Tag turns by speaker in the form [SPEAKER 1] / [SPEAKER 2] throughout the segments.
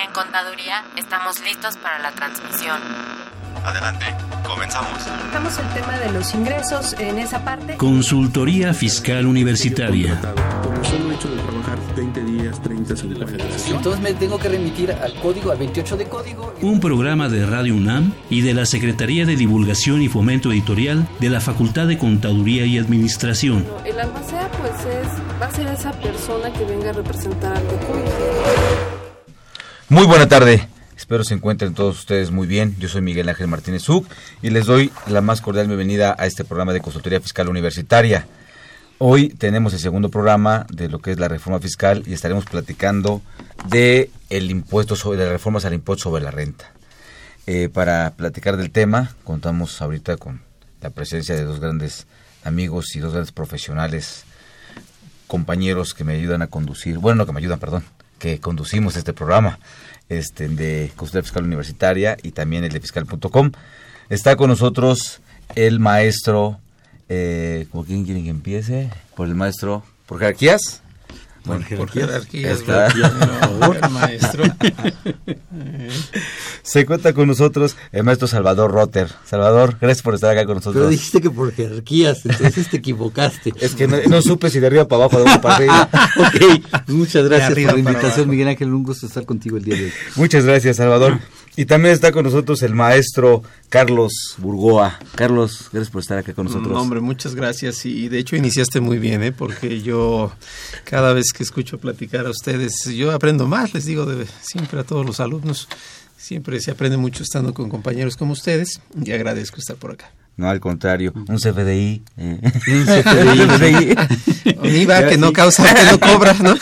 [SPEAKER 1] en Contaduría estamos listos para la transmisión.
[SPEAKER 2] Adelante, comenzamos.
[SPEAKER 3] Tocamos el tema de los ingresos en esa parte.
[SPEAKER 4] Consultoría Fiscal Universitaria.
[SPEAKER 5] Por solo hecho de trabajar 20 días, 30 en la federación.
[SPEAKER 6] Entonces me tengo que remitir al código, al 28 de código.
[SPEAKER 4] Un programa de Radio UNAM y de la Secretaría de Divulgación y Fomento Editorial de la Facultad de Contaduría y Administración.
[SPEAKER 7] El albacea pues es, va a ser esa persona que venga a representar al TECUY.
[SPEAKER 8] Muy buena tarde. Espero se encuentren todos ustedes muy bien. Yo soy Miguel Ángel Martínez Zuc y les doy la más cordial bienvenida a este programa de consultoría fiscal universitaria. Hoy tenemos el segundo programa de lo que es la reforma fiscal y estaremos platicando de el impuesto sobre de las reformas al impuesto sobre la renta. Eh, para platicar del tema contamos ahorita con la presencia de dos grandes amigos y dos grandes profesionales, compañeros que me ayudan a conducir, bueno, no que me ayudan, perdón, que conducimos este programa este, de Consulta Fiscal Universitaria y también el de fiscal.com. Está con nosotros el maestro, eh, ¿por quién quieren que empiece? Por el maestro, ¿por jerarquías?
[SPEAKER 9] Bueno, por
[SPEAKER 8] Está.
[SPEAKER 9] por favor, maestro.
[SPEAKER 8] Se cuenta con nosotros el maestro Salvador Rotter. Salvador, gracias por estar acá con nosotros.
[SPEAKER 10] Pero dijiste que por jerarquías, entonces te equivocaste.
[SPEAKER 8] Es que no, no supe si de arriba para abajo, de abajo para arriba.
[SPEAKER 10] ok, muchas gracias por la invitación. Miguel Ángel. Un gusto estar contigo el día de hoy.
[SPEAKER 8] Muchas gracias, Salvador. Y también está con nosotros el maestro Carlos Burgoa. Carlos, gracias por estar acá con nosotros.
[SPEAKER 9] No, hombre, muchas gracias. Y de hecho iniciaste muy bien, ¿eh? porque yo cada vez que escucho platicar a ustedes, yo aprendo más, les digo de, siempre a todos los alumnos. Siempre se aprende mucho estando con compañeros como ustedes y agradezco estar por acá.
[SPEAKER 8] No, al contrario, un CFDI. eh.
[SPEAKER 10] Un CFDI.
[SPEAKER 9] Un IVA que no causa, que no cobra, ¿no?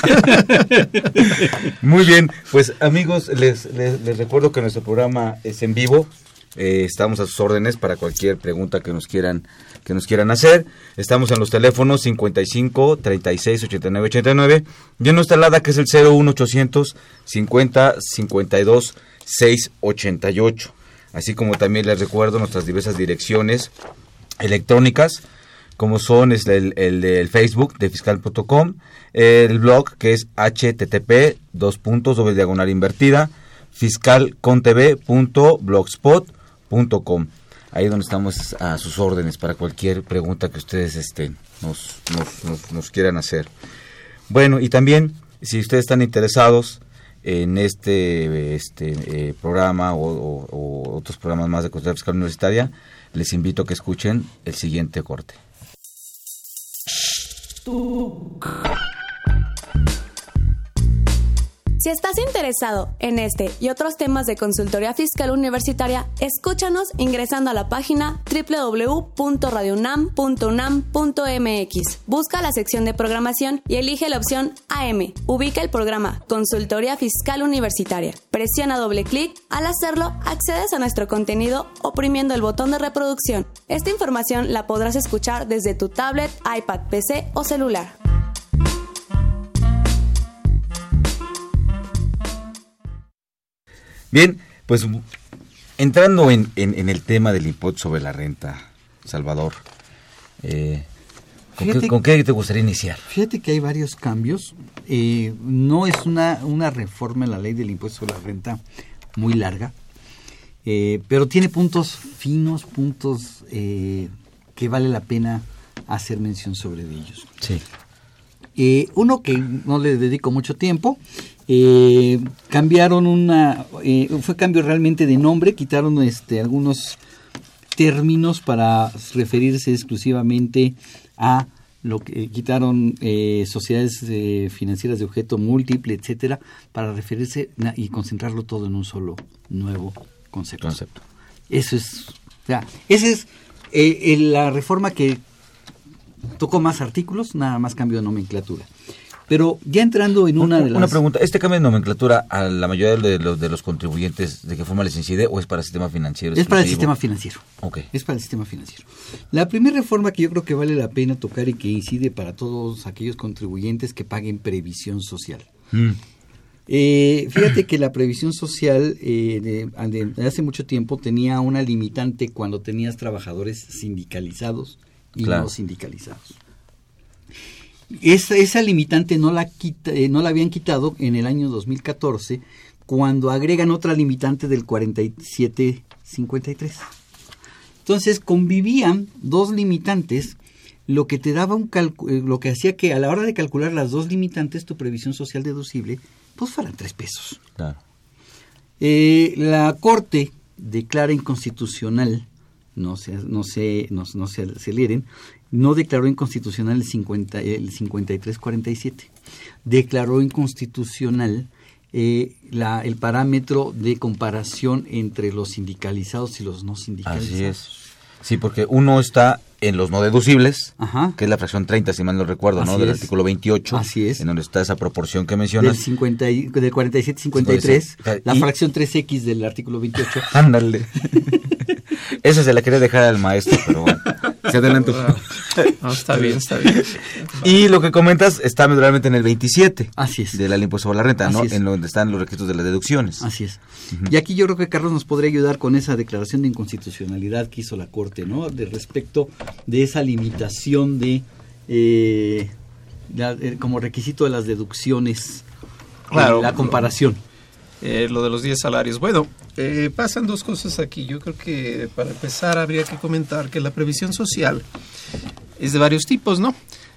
[SPEAKER 8] Muy bien, pues amigos, les, les, les recuerdo que nuestro programa es en vivo. Eh, estamos a sus órdenes para cualquier pregunta que nos quieran que nos quieran hacer. Estamos en los teléfonos 55 36 89 89 y en nuestra alada que es el 01800 50 52 688. Así como también les recuerdo nuestras diversas direcciones electrónicas como son es el, el del Facebook de fiscal.com, el blog que es http dos puntos doble diagonal invertida fiscalcontv.blogspot.com ahí donde estamos a sus órdenes para cualquier pregunta que ustedes estén nos, quieran hacer. Bueno y también si ustedes están interesados en este este eh, programa o, otros programas más de Consulta Fiscal Universitaria les invito a que escuchen el siguiente corte
[SPEAKER 11] Si estás interesado en este y otros temas de consultoría fiscal universitaria, escúchanos ingresando a la página www.radionam.unam.mx. Busca la sección de programación y elige la opción AM. Ubica el programa Consultoría Fiscal Universitaria. Presiona doble clic. Al hacerlo, accedes a nuestro contenido oprimiendo el botón de reproducción. Esta información la podrás escuchar desde tu tablet, iPad, PC o celular.
[SPEAKER 8] Bien, pues entrando en, en- en el tema del impuesto sobre la renta, Salvador, eh, ¿con, qué, con qué te gustaría iniciar?
[SPEAKER 10] Fíjate que hay varios cambios. Eh, no es una, una reforma en la ley del impuesto sobre la renta muy larga, eh, pero tiene puntos finos, puntos eh, que vale la pena hacer mención sobre ellos.
[SPEAKER 8] Sí.
[SPEAKER 10] Eh, uno que no le dedico mucho tiempo, eh, cambiaron una, eh, fue cambio realmente de nombre, quitaron este algunos términos para referirse exclusivamente a lo que quitaron eh, sociedades eh, financieras de objeto múltiple, etcétera, para referirse y concentrarlo todo en un solo nuevo concepto.
[SPEAKER 8] Concepto.
[SPEAKER 10] Eso es, o sea, esa es eh, la reforma que tocó más artículos, nada más cambio de nomenclatura. Pero ya entrando en una
[SPEAKER 8] Un-
[SPEAKER 10] de las...
[SPEAKER 8] Una pregunta, ¿este cambio de nomenclatura a la mayoría de los, de los contribuyentes de qué forma les incide o es para el sistema financiero?
[SPEAKER 10] Es para el sistema financiero.
[SPEAKER 8] Ok.
[SPEAKER 10] Es para el sistema financiero. La primera reforma que yo creo que vale la pena tocar y que incide para todos aquellos contribuyentes que paguen previsión social.
[SPEAKER 8] Mm.
[SPEAKER 10] Eh, fíjate que la previsión social eh, de, de hace mucho tiempo tenía una limitante cuando tenías trabajadores sindicalizados y
[SPEAKER 8] Claro.
[SPEAKER 10] no sindicalizados. Esa, esa limitante no la, quita, eh, no la habían quitado en el año 2014 cuando agregan otra limitante del 4753. Entonces convivían dos limitantes, lo que te daba un eh, lo que hacía que a la hora de calcular las dos limitantes tu previsión social deducible pues fueran tres pesos.
[SPEAKER 8] Claro.
[SPEAKER 10] Eh, la Corte declara inconstitucional, no se, no se, no, no se aceleren, no declaró inconstitucional el, 50, el 5347. Declaró inconstitucional eh, la, el parámetro de comparación entre los sindicalizados y los no sindicalizados.
[SPEAKER 8] Así es. Sí, porque uno está en los no deducibles, que es la fracción 30, si mal no recuerdo, ¿no? Del artículo 28.
[SPEAKER 10] Así es.
[SPEAKER 8] En donde está esa proporción que mencionas.
[SPEAKER 10] Del, 50, del 47-53, la fracción 3X del artículo 28.
[SPEAKER 8] Ándale. Esa se la quería dejar al maestro, pero bueno. Se adelantó.
[SPEAKER 9] está bien, está bien.
[SPEAKER 8] Y lo que comentas está realmente en el 27.
[SPEAKER 10] Así es.
[SPEAKER 8] De la impuesto sobre la renta, ¿no? En donde están los requisitos de las deducciones.
[SPEAKER 10] Así es. Y aquí yo creo que Carlos nos podría ayudar con esa declaración de inconstitucionalidad que hizo la Corte, ¿no? De respecto de esa limitación de. Eh, eh, como requisito de las deducciones.
[SPEAKER 9] Claro.
[SPEAKER 10] La comparación.
[SPEAKER 9] Eh, lo de los 10 salarios. Bueno, eh, pasan dos cosas aquí. Yo creo que para empezar habría que comentar que la previsión social es de varios tipos, ¿no?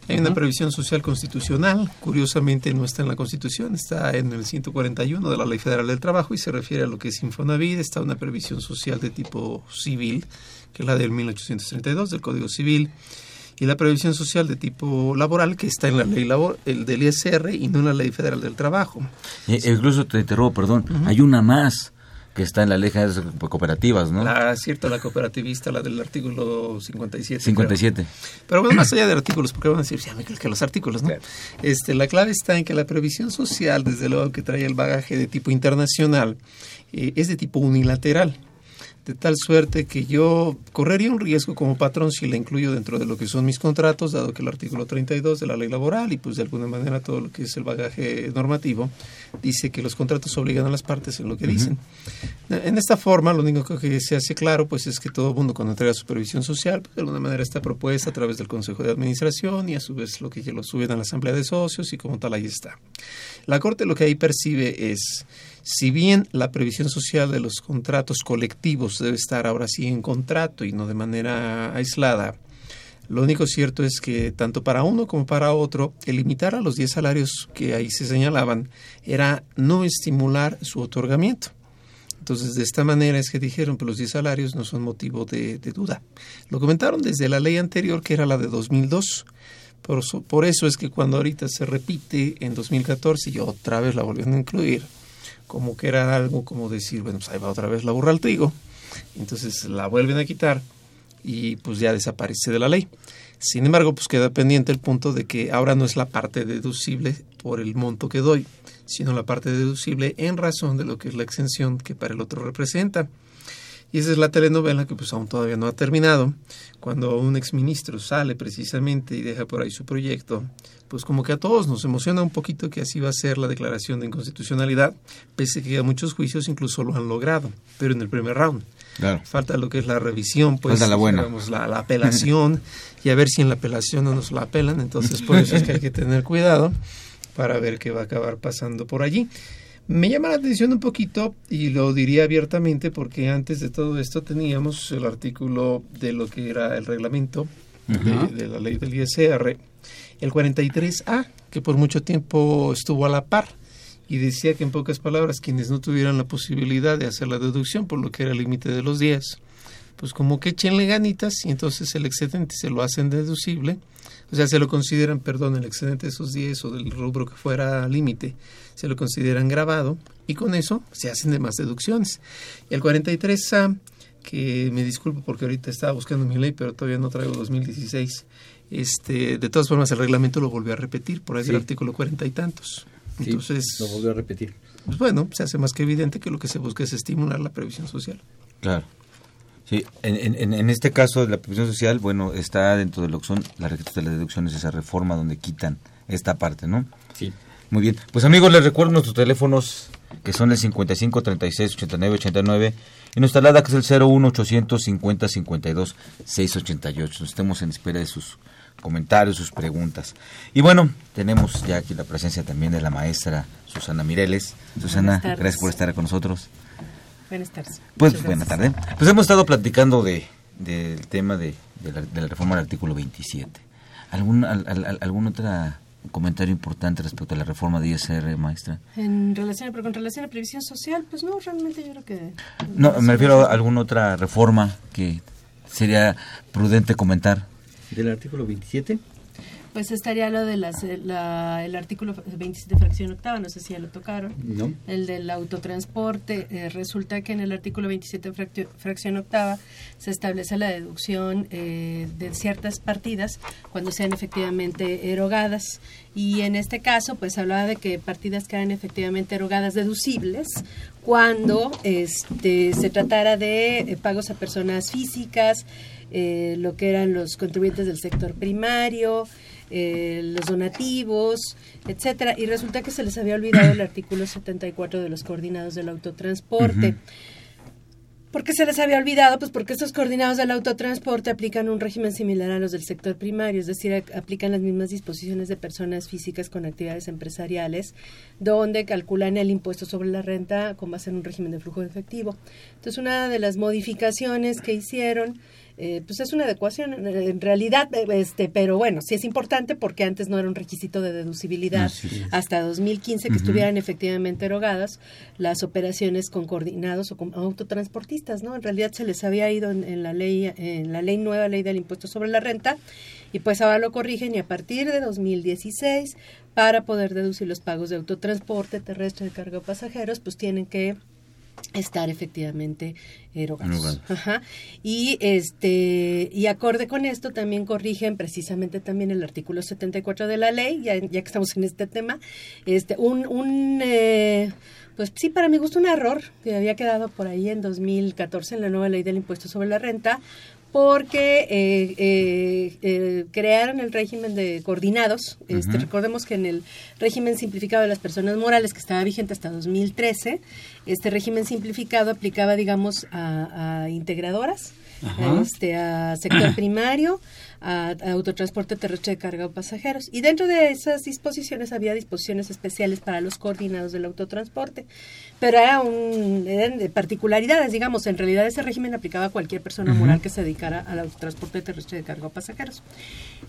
[SPEAKER 9] Hay una previsión social constitucional, curiosamente no está en la Constitución, está en el 141 de la Ley Federal del Trabajo y se refiere a lo que es Infonavit, está una previsión social de tipo civil, que es la del 1832 del Código Civil, y la previsión social de tipo laboral que está en la ley labor, el del ISR y no en la ley federal del trabajo.
[SPEAKER 8] Eh, incluso te interrogo, perdón, hay una más que está en la ley de cooperativas, ¿no?
[SPEAKER 9] La, cierto, la cooperativista, la del artículo 57.
[SPEAKER 8] 57.
[SPEAKER 9] Pero bueno, más allá de artículos, porque van a decir, ya me que los artículos, ¿no? Este, la clave está en que la previsión social, desde luego que trae el bagaje de tipo internacional, eh, es de tipo unilateral de tal suerte que yo correría un riesgo como patrón si la incluyo dentro de lo que son mis contratos, dado que el artículo 32 de la ley laboral y pues de alguna manera todo lo que es el bagaje normativo dice que los contratos obligan a las partes en lo que dicen. En esta forma, lo único que se hace claro pues es que todo el mundo cuando entrega supervisión social, pues, de alguna manera está propuesta a través del Consejo de Administración y a su vez lo que lo suben a la Asamblea de Socios y como tal ahí está. La Corte lo que ahí percibe es si bien la previsión social de los contratos colectivos debe estar ahora sí en contrato y no de manera aislada, lo único cierto es que tanto para uno como para otro, el limitar a los 10 salarios que ahí se señalaban era no estimular su otorgamiento. Entonces, de esta manera es que dijeron que los 10 salarios no son motivo de, duda. Lo comentaron desde la ley anterior, que era la de 2002. Por por eso es que cuando ahorita se repite en 2014 y otra vez la volvieron a incluir, como que era algo como decir, bueno, pues ahí va otra vez la burra al trigo, entonces la vuelven a quitar y pues ya desaparece de la ley. Sin embargo, pues queda pendiente el punto de que ahora no es la parte deducible por el monto que doy, sino la parte deducible en razón de lo que es la exención que para el otro representa. Y esa es la telenovela que pues aún todavía no ha terminado. Cuando un exministro sale precisamente y deja por ahí su proyecto, pues como que a todos nos emociona un poquito que así va a ser la declaración de inconstitucionalidad, pese a que a muchos juicios incluso lo han logrado, pero en el primer round. Falta lo que es la revisión, pues
[SPEAKER 8] la, buena.
[SPEAKER 9] la, la apelación y a ver si en la apelación no nos la apelan. Entonces, por eso es que hay que tener cuidado para ver qué va a acabar pasando por allí. Me llama la atención un poquito y lo diría abiertamente porque antes de todo esto teníamos el artículo de lo que era el reglamento de, la ley del ISR, el 43A, que por mucho tiempo estuvo a la par y decía que en pocas palabras quienes no tuvieran la posibilidad de hacer la deducción por lo que era el límite de los días, pues como que echenle ganitas y entonces el excedente se lo hacen deducible o sea, se lo consideran, perdón, el excedente de esos 10 o del rubro que fuera límite, se lo consideran grabado y con eso se hacen demás deducciones. Y el 43A, que me disculpo porque ahorita estaba buscando mi ley, pero todavía no traigo 2016, este, de todas formas el reglamento lo volvió a repetir, por ahí el artículo cuarenta y tantos. Entonces,
[SPEAKER 10] lo volvió a repetir.
[SPEAKER 9] Pues bueno, se hace más que evidente que lo que se busca es estimular la previsión social.
[SPEAKER 8] Claro. Sí, en, en, en, este caso de la previsión social, bueno, está dentro de lo que son las de las deducciones, esa reforma donde quitan esta parte, ¿no?
[SPEAKER 10] Sí.
[SPEAKER 8] Muy bien. Pues amigos, les recuerdo nuestros teléfonos que son el 55 36 89 89 y nuestra alada que es el 01 850 52 688. Estemos en espera de sus comentarios, sus preguntas. Y bueno, tenemos ya aquí la presencia también de la maestra Susana Mireles. Susana, gracias por estar con nosotros.
[SPEAKER 3] Buenas tardes.
[SPEAKER 8] Pues buenas tardes. Pues hemos estado platicando de, del tema de, la, reforma del artículo 27. ¿Algún, ¿Algún otro comentario importante respecto a la reforma de ISR, maestra?
[SPEAKER 3] En relación, pero con relación a previsión social, pues no, realmente yo creo que...
[SPEAKER 8] No, me refiero a alguna otra reforma que sería prudente comentar.
[SPEAKER 10] ¿Del artículo 27?
[SPEAKER 3] Pues estaría lo de las, eh, el artículo 27 fracción octava, no sé si ya lo tocaron.
[SPEAKER 10] No.
[SPEAKER 3] El del autotransporte. Eh, resulta que en el artículo 27 fracción octava se establece la deducción eh, de ciertas partidas cuando sean efectivamente erogadas. Y en este caso, pues hablaba de que partidas quedan efectivamente erogadas deducibles cuando este, se tratara de pagos a personas físicas, lo que eran los contribuyentes del sector primario, eh, los donativos, etcétera, y resulta que se les había olvidado el artículo 74 de los coordinados del autotransporte. ¿Por qué se les había olvidado? Pues porque estos coordinados del autotransporte aplican un régimen similar a los del sector primario, es decir, aplican las mismas disposiciones de personas físicas con actividades empresariales, donde calculan el impuesto sobre la renta con base en un régimen de flujo de efectivo. Entonces, una de las modificaciones que hicieron eh, pues es una adecuación en realidad, este, pero bueno, sí es importante porque antes no era un requisito de deducibilidad hasta 2015 que estuvieran efectivamente erogadas las operaciones con coordinados o con autotransportistas, ¿no? En realidad se les había ido en, la ley, en la ley nueva, ley del impuesto sobre la renta, y pues ahora lo corrigen y a partir de 2016 para poder deducir los pagos de autotransporte terrestre de carga de pasajeros, pues tienen que estar efectivamente erogados. Ajá. Y este y acorde con esto también corrigen precisamente también el artículo 74 de la ley, ya, ya que estamos en este tema, este un, un eh, pues sí, para mi gusto un error que había quedado por ahí en 2014 en la nueva ley del impuesto sobre la renta, porque eh, eh, eh, crearon el régimen de coordinados. Este, recordemos que en el régimen simplificado de las personas morales, que estaba vigente hasta 2013, este régimen simplificado aplicaba, digamos, a, integradoras, este, a sector primario, a, autotransporte terrestre de carga o pasajeros. Y dentro de esas disposiciones había disposiciones especiales para los coordinados del autotransporte. Pero era un, eran de particularidades, digamos, en realidad ese régimen aplicaba a cualquier persona moral que se dedicara al autotransporte terrestre de carga o pasajeros.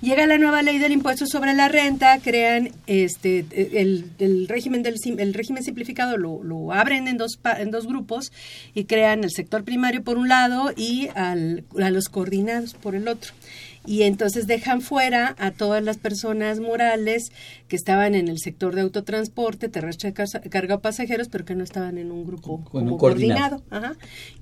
[SPEAKER 3] Llega la nueva ley del impuesto sobre la renta, crean este el, el régimen del el régimen simplificado lo, lo abren en dos en dos grupos y crean el sector primario por un lado y al, a los coordinados por el otro y entonces dejan fuera a todas las personas morales que estaban en el sector de autotransporte, terrestre de carga pasajeros, pero que no estaban en un grupo coordinado.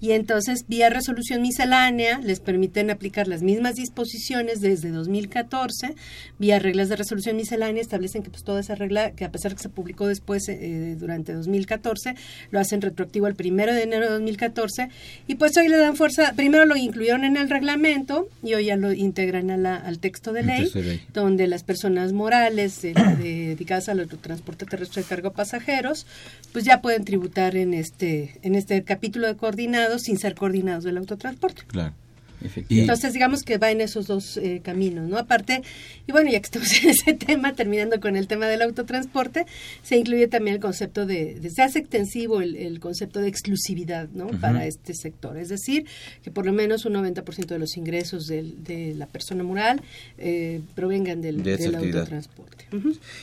[SPEAKER 3] Y entonces, vía resolución miscelánea, les permiten aplicar las mismas disposiciones desde 2014, vía reglas de resolución miscelánea, establecen que pues toda esa regla, que a pesar que se publicó después eh, durante 2014, lo hacen retroactivo al primero de enero de 2014, y pues hoy le dan fuerza, primero lo incluyeron en el reglamento y hoy ya lo integran al texto de ley, donde las personas morales dedicadas al transporte terrestre de cargo pasajeros, pues ya pueden tributar en este, en este capítulo de coordinados sin ser coordinados del autotransporte.
[SPEAKER 8] Claro.
[SPEAKER 3] Entonces, digamos que va en esos dos eh, caminos, ¿no? Aparte, y bueno, ya que estamos en ese tema, terminando con el tema del autotransporte, se incluye también el concepto de, se hace extensivo el, concepto de exclusividad, ¿no? Para este sector. Es decir, que por lo menos un 90% de los ingresos de la persona moral eh, provengan del, autotransporte.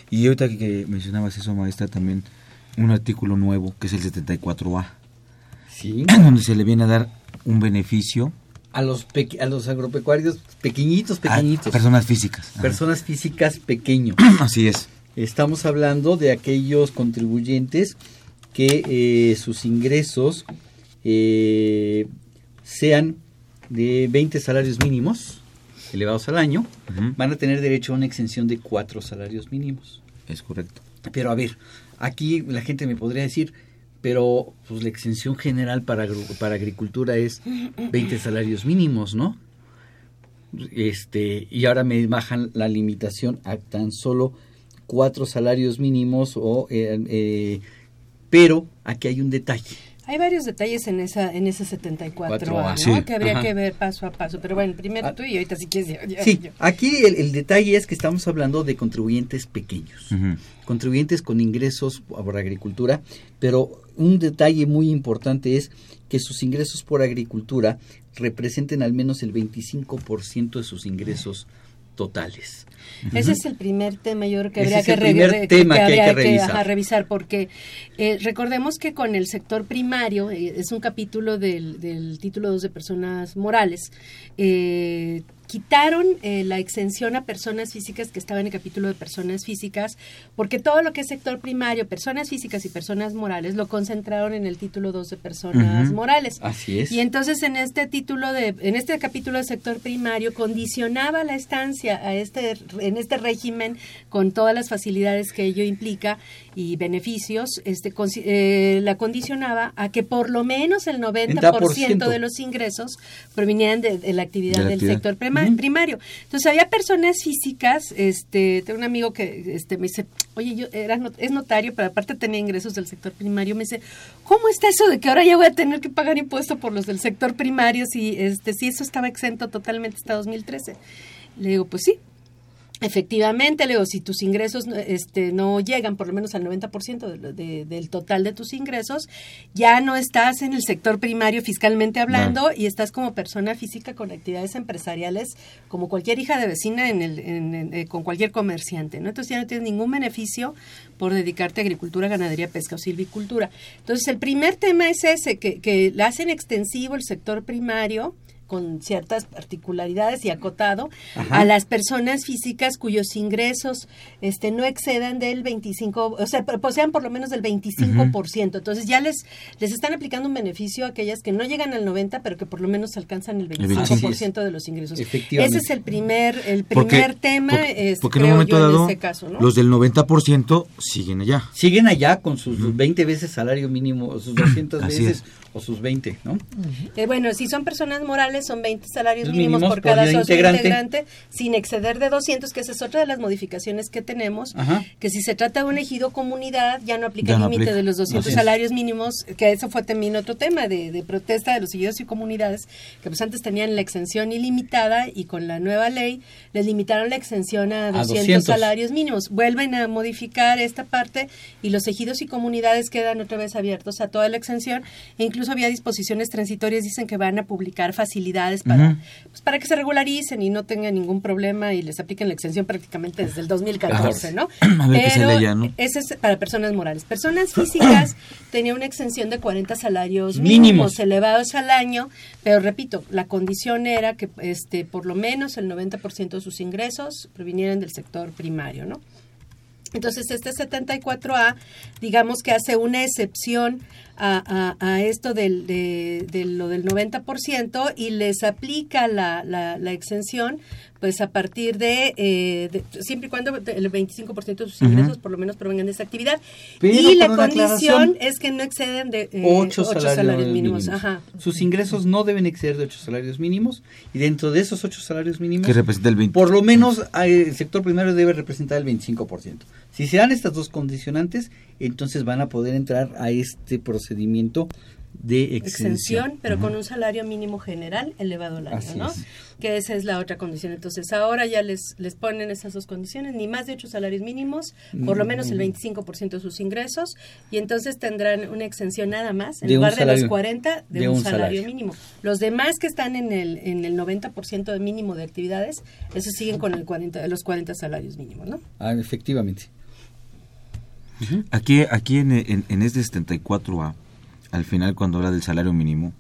[SPEAKER 8] Y ahorita que mencionabas eso, maestra, también un artículo nuevo, que es el 74A.
[SPEAKER 10] Sí.
[SPEAKER 8] Donde se le viene a dar un beneficio
[SPEAKER 10] a los a los agropecuarios pequeñitos, pequeñitos.
[SPEAKER 8] personas físicas.
[SPEAKER 10] Personas físicas pequeños.
[SPEAKER 8] Así es.
[SPEAKER 10] Estamos hablando de aquellos contribuyentes que eh, sus ingresos eh, sean de 20 salarios mínimos elevados al año, van a tener derecho a una exención de 4 salarios mínimos.
[SPEAKER 8] Es correcto.
[SPEAKER 10] Pero a ver, aquí la gente me podría decir, pero pues la exención general para, para agricultura es 20 salarios mínimos, ¿no? Este, y ahora me bajan la limitación a tan solo cuatro salarios mínimos o eh, eh, pero aquí hay un detalle
[SPEAKER 3] Hay varios detalles en esa en ese 74
[SPEAKER 10] Cuatro A.
[SPEAKER 3] ¿no?
[SPEAKER 10] Sí.
[SPEAKER 3] que habría
[SPEAKER 10] Ajá.
[SPEAKER 3] que ver paso a paso. Pero bueno, primero tú y ahorita si quieres. yo- yo-
[SPEAKER 10] Sí,
[SPEAKER 3] yo.
[SPEAKER 10] aquí el, el detalle es que estamos hablando de contribuyentes pequeños, contribuyentes con ingresos por agricultura, pero un detalle muy importante es que sus ingresos por agricultura representen al menos el 25% de sus ingresos totales.
[SPEAKER 3] Ese es el primer tema, yo creo que habría que,
[SPEAKER 10] el
[SPEAKER 3] re-
[SPEAKER 10] primer
[SPEAKER 3] re-
[SPEAKER 10] tema que hay
[SPEAKER 3] habría
[SPEAKER 10] que revisar.
[SPEAKER 3] ajá, revisar, porque eh, recordemos que con el sector primario, eh, es un capítulo del, del título 2 de personas morales, eh, quitaron eh, la exención a personas físicas que estaba en el capítulo de personas físicas, porque todo lo que es sector primario, personas físicas y personas morales, lo concentraron en el título 2 de personas morales.
[SPEAKER 10] Así es.
[SPEAKER 3] Y entonces en este título de, en este capítulo del sector primario condicionaba la estancia a este, en este régimen con todas las facilidades que ello implica y beneficios, este, eh, la condicionaba a que por lo menos el 90%
[SPEAKER 10] 90%.
[SPEAKER 3] de los ingresos provinieran de, de la actividad
[SPEAKER 8] De la
[SPEAKER 3] del
[SPEAKER 8] actividad.
[SPEAKER 3] sector prima- primario. Entonces había personas físicas, este, tengo un amigo que este, me dice, oye, yo era, not- es notario, pero aparte tenía ingresos del sector primario, me dice, ¿cómo está eso de que ahora ya voy a tener que pagar impuesto por los del sector primario si, este, si eso estaba exento totalmente hasta 2013? Le digo, pues sí, Efectivamente, Leo, si tus ingresos no- este, no llegan por lo menos al 90% de, de- del total de tus ingresos, ya no estás en el sector primario fiscalmente hablando y estás como persona física con actividades empresariales como cualquier hija de vecina en el, en- en- eh, con cualquier comerciante. ¿no? Entonces ya no tienes ningún beneficio por dedicarte a agricultura, ganadería, pesca o silvicultura. Entonces el primer tema es ese, que, que le hacen extensivo el sector primario con ciertas particularidades y acotado
[SPEAKER 10] Ajá.
[SPEAKER 3] a las personas físicas cuyos ingresos este no excedan del 25, o sea, posean por lo menos del 25%. Entonces ya les les están aplicando un beneficio a aquellas que no llegan al 90, pero que por lo menos alcanzan el 25% de los ingresos.
[SPEAKER 10] Efectivamente.
[SPEAKER 3] Ese es el primer el
[SPEAKER 8] Porque-
[SPEAKER 3] primer tema
[SPEAKER 8] porque,
[SPEAKER 3] este,
[SPEAKER 8] porque en un momento
[SPEAKER 3] yo,
[SPEAKER 8] dado,
[SPEAKER 3] en ese caso, ¿no?
[SPEAKER 8] los del 90% siguen allá.
[SPEAKER 10] Siguen allá con sus 20 veces salario mínimo, o sus 200
[SPEAKER 8] Así
[SPEAKER 10] veces
[SPEAKER 8] es.
[SPEAKER 10] O sus 20, ¿no?
[SPEAKER 3] Eh, bueno, si son personas morales, son 20 salarios mínimos,
[SPEAKER 10] mínimos
[SPEAKER 3] por
[SPEAKER 10] por
[SPEAKER 3] cada socio
[SPEAKER 10] integrante.
[SPEAKER 3] integrante. sin exceder de 200, que esa es otra de las modificaciones que tenemos,
[SPEAKER 10] Ajá.
[SPEAKER 3] que si se trata de un ejido comunidad, ya no aplica
[SPEAKER 8] Ya
[SPEAKER 3] el
[SPEAKER 8] no
[SPEAKER 3] límite de los 200
[SPEAKER 8] Así es.
[SPEAKER 3] salarios mínimos, que eso fue también otro tema de, de protesta de los ejidos y comunidades, que pues antes tenían la exención ilimitada y con la nueva ley les limitaron la exención a 200,
[SPEAKER 10] 200.
[SPEAKER 3] salarios mínimos. Vuelven a modificar esta parte y los ejidos y comunidades quedan otra vez abiertos a toda la exención e incluso había disposiciones transitorias, dicen que van a publicar facilidades para, pues, para que se regularicen y no tengan ningún problema y les apliquen la exención prácticamente desde el 2014, ¿no?
[SPEAKER 8] A ver se
[SPEAKER 3] Pero
[SPEAKER 8] leía, ¿no?
[SPEAKER 3] ese es para personas morales. Personas físicas tenía una exención de 40 salarios
[SPEAKER 10] Mínimos.
[SPEAKER 3] mínimos, elevados al año, pero repito, la condición era que este por lo menos el 90% de sus ingresos provinieran del sector primario, ¿no? Entonces, este 74A, digamos que hace una excepción a, a- a esto del, de, de lo del 90% y les aplica la, la, la exención pues a partir de, eh, de- siempre y cuando el 25% de sus ingresos por lo menos provengan de esa actividad.
[SPEAKER 10] Pero
[SPEAKER 3] y la condición es que no exceden de eh,
[SPEAKER 10] ocho
[SPEAKER 3] ocho
[SPEAKER 10] salarios,
[SPEAKER 3] mínimos.
[SPEAKER 10] mínimos.
[SPEAKER 3] Ajá.
[SPEAKER 10] Sus ingresos no deben exceder de ocho salarios mínimos y dentro de esos ocho salarios mínimos,
[SPEAKER 8] Que representa el 20.
[SPEAKER 10] por lo menos eh, el sector primario debe representar el 25%. Si se dan estas dos condicionantes, entonces van a poder entrar a este procedimiento de exención.
[SPEAKER 3] exención, pero con un salario mínimo general elevado al año,
[SPEAKER 10] Así
[SPEAKER 3] ¿no?
[SPEAKER 10] es.
[SPEAKER 3] Que esa es la otra condición. Entonces, ahora ya les, les ponen esas dos condiciones, ni más de ocho salarios mínimos, por lo menos el
[SPEAKER 10] Mm.
[SPEAKER 3] 25% de sus ingresos, y entonces tendrán una exención nada más, en
[SPEAKER 10] De
[SPEAKER 3] lugar de los 40, de,
[SPEAKER 10] de
[SPEAKER 3] un,
[SPEAKER 10] un
[SPEAKER 3] salario,
[SPEAKER 10] salario.
[SPEAKER 3] mínimo. Los demás que están en el, en el 90% de mínimo de actividades, esos siguen con el 40, los 40 salarios mínimos, ¿no?
[SPEAKER 10] Ah, efectivamente.
[SPEAKER 8] Aquí, aquí en, en, en este 74A, al final cuando habla del salario mínimo,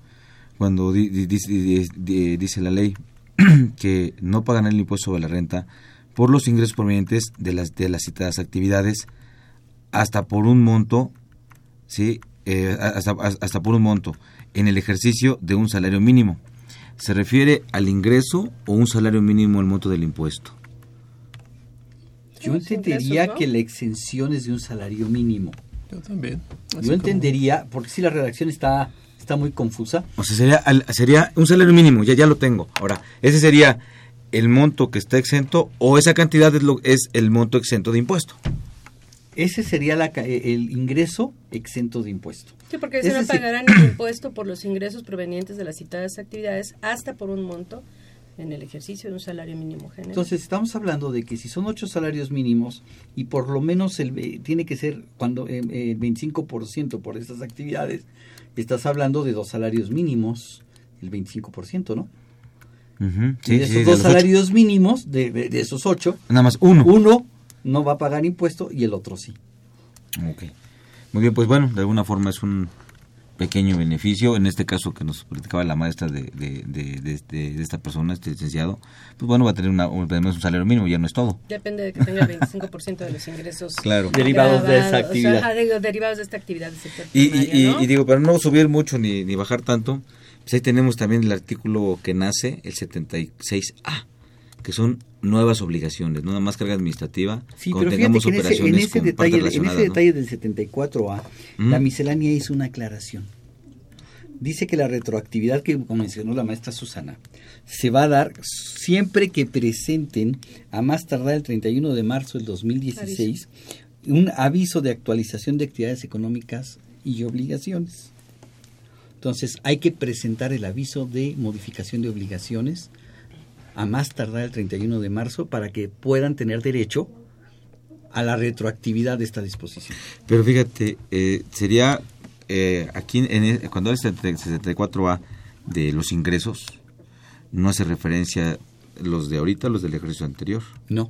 [SPEAKER 8] cuando di- di- dice- di- di- dice la ley que no pagan el impuesto sobre la renta por los ingresos provenientes de las, de las citadas actividades hasta por un monto, ¿sí? Eh, hasta, hasta por un monto en el ejercicio de un salario mínimo. ¿Se refiere al ingreso o un salario mínimo al monto del impuesto?
[SPEAKER 10] Yo entendería
[SPEAKER 3] ingresos, ¿no?
[SPEAKER 10] que la exención es de un salario mínimo.
[SPEAKER 9] Yo también. Así
[SPEAKER 10] Yo
[SPEAKER 9] como-
[SPEAKER 10] entendería, porque si la redacción está, está muy confusa,
[SPEAKER 8] O sea, sería, al- sería un salario mínimo, ya, ya lo tengo. Ahora, ese sería el monto que está exento o esa cantidad es, lo, es el monto exento de impuesto.
[SPEAKER 10] Ese sería la, ca- eh, el ingreso exento de impuesto.
[SPEAKER 3] Sí, porque
[SPEAKER 10] Ese
[SPEAKER 3] se no pagarán el impuesto por los ingresos provenientes de las citadas actividades hasta por un monto en el ejercicio de un salario mínimo general.
[SPEAKER 10] Entonces estamos hablando de que si son ocho salarios mínimos y por lo menos el, tiene que ser cuando eh, eh, el 25% por estas actividades, estás hablando de dos salarios mínimos, el 25%, ¿no?
[SPEAKER 8] Sí,
[SPEAKER 10] de
[SPEAKER 8] sí,
[SPEAKER 10] esos
[SPEAKER 8] de
[SPEAKER 10] dos
[SPEAKER 8] ocho.
[SPEAKER 10] salarios mínimos, de, de- de esos ocho,
[SPEAKER 8] Nada más uno.
[SPEAKER 10] uno no va a pagar impuesto y el otro sí.
[SPEAKER 8] Ok. Muy bien, pues bueno, de alguna forma es un pequeño beneficio. En este caso que nos platicaba la maestra de, de, de, de este- de esta persona, este licenciado, pues bueno, va a tener una, un, salario mínimo, ya no es todo.
[SPEAKER 3] Depende de que tenga el 25% de los ingresos
[SPEAKER 8] Claro.
[SPEAKER 10] Derivados de esa actividad.
[SPEAKER 3] derivados de esta actividad del sector
[SPEAKER 8] Y, y,
[SPEAKER 3] primario,
[SPEAKER 8] y-
[SPEAKER 3] ¿no?
[SPEAKER 8] y digo, para no subir mucho ni, ni bajar tanto, pues ahí tenemos también el artículo que nace, el 76A, que son nuevas obligaciones, no nada más carga administrativa,
[SPEAKER 10] Sí, pero fíjate que en ese, en detalle,
[SPEAKER 8] partes
[SPEAKER 10] en
[SPEAKER 8] relacionadas,
[SPEAKER 10] ese
[SPEAKER 8] ¿no?
[SPEAKER 10] detalle del 74A,
[SPEAKER 8] Ujú.
[SPEAKER 10] la miscelánea hizo una aclaración. Dice que la retroactividad que mencionó la maestra Susana se va a dar siempre que presenten a más tardar el 31 de marzo del 2016 un aviso de actualización de actividades económicas y obligaciones. Entonces hay que presentar el aviso de modificación de obligaciones a más tardar el 31 de marzo para que puedan tener derecho a la retroactividad de esta disposición.
[SPEAKER 8] Pero fíjate, eh, sería eh, aquí en, el- cuando habla el 74A de los ingresos, no hace referencia los de ahorita, los del ejercicio anterior.
[SPEAKER 10] No.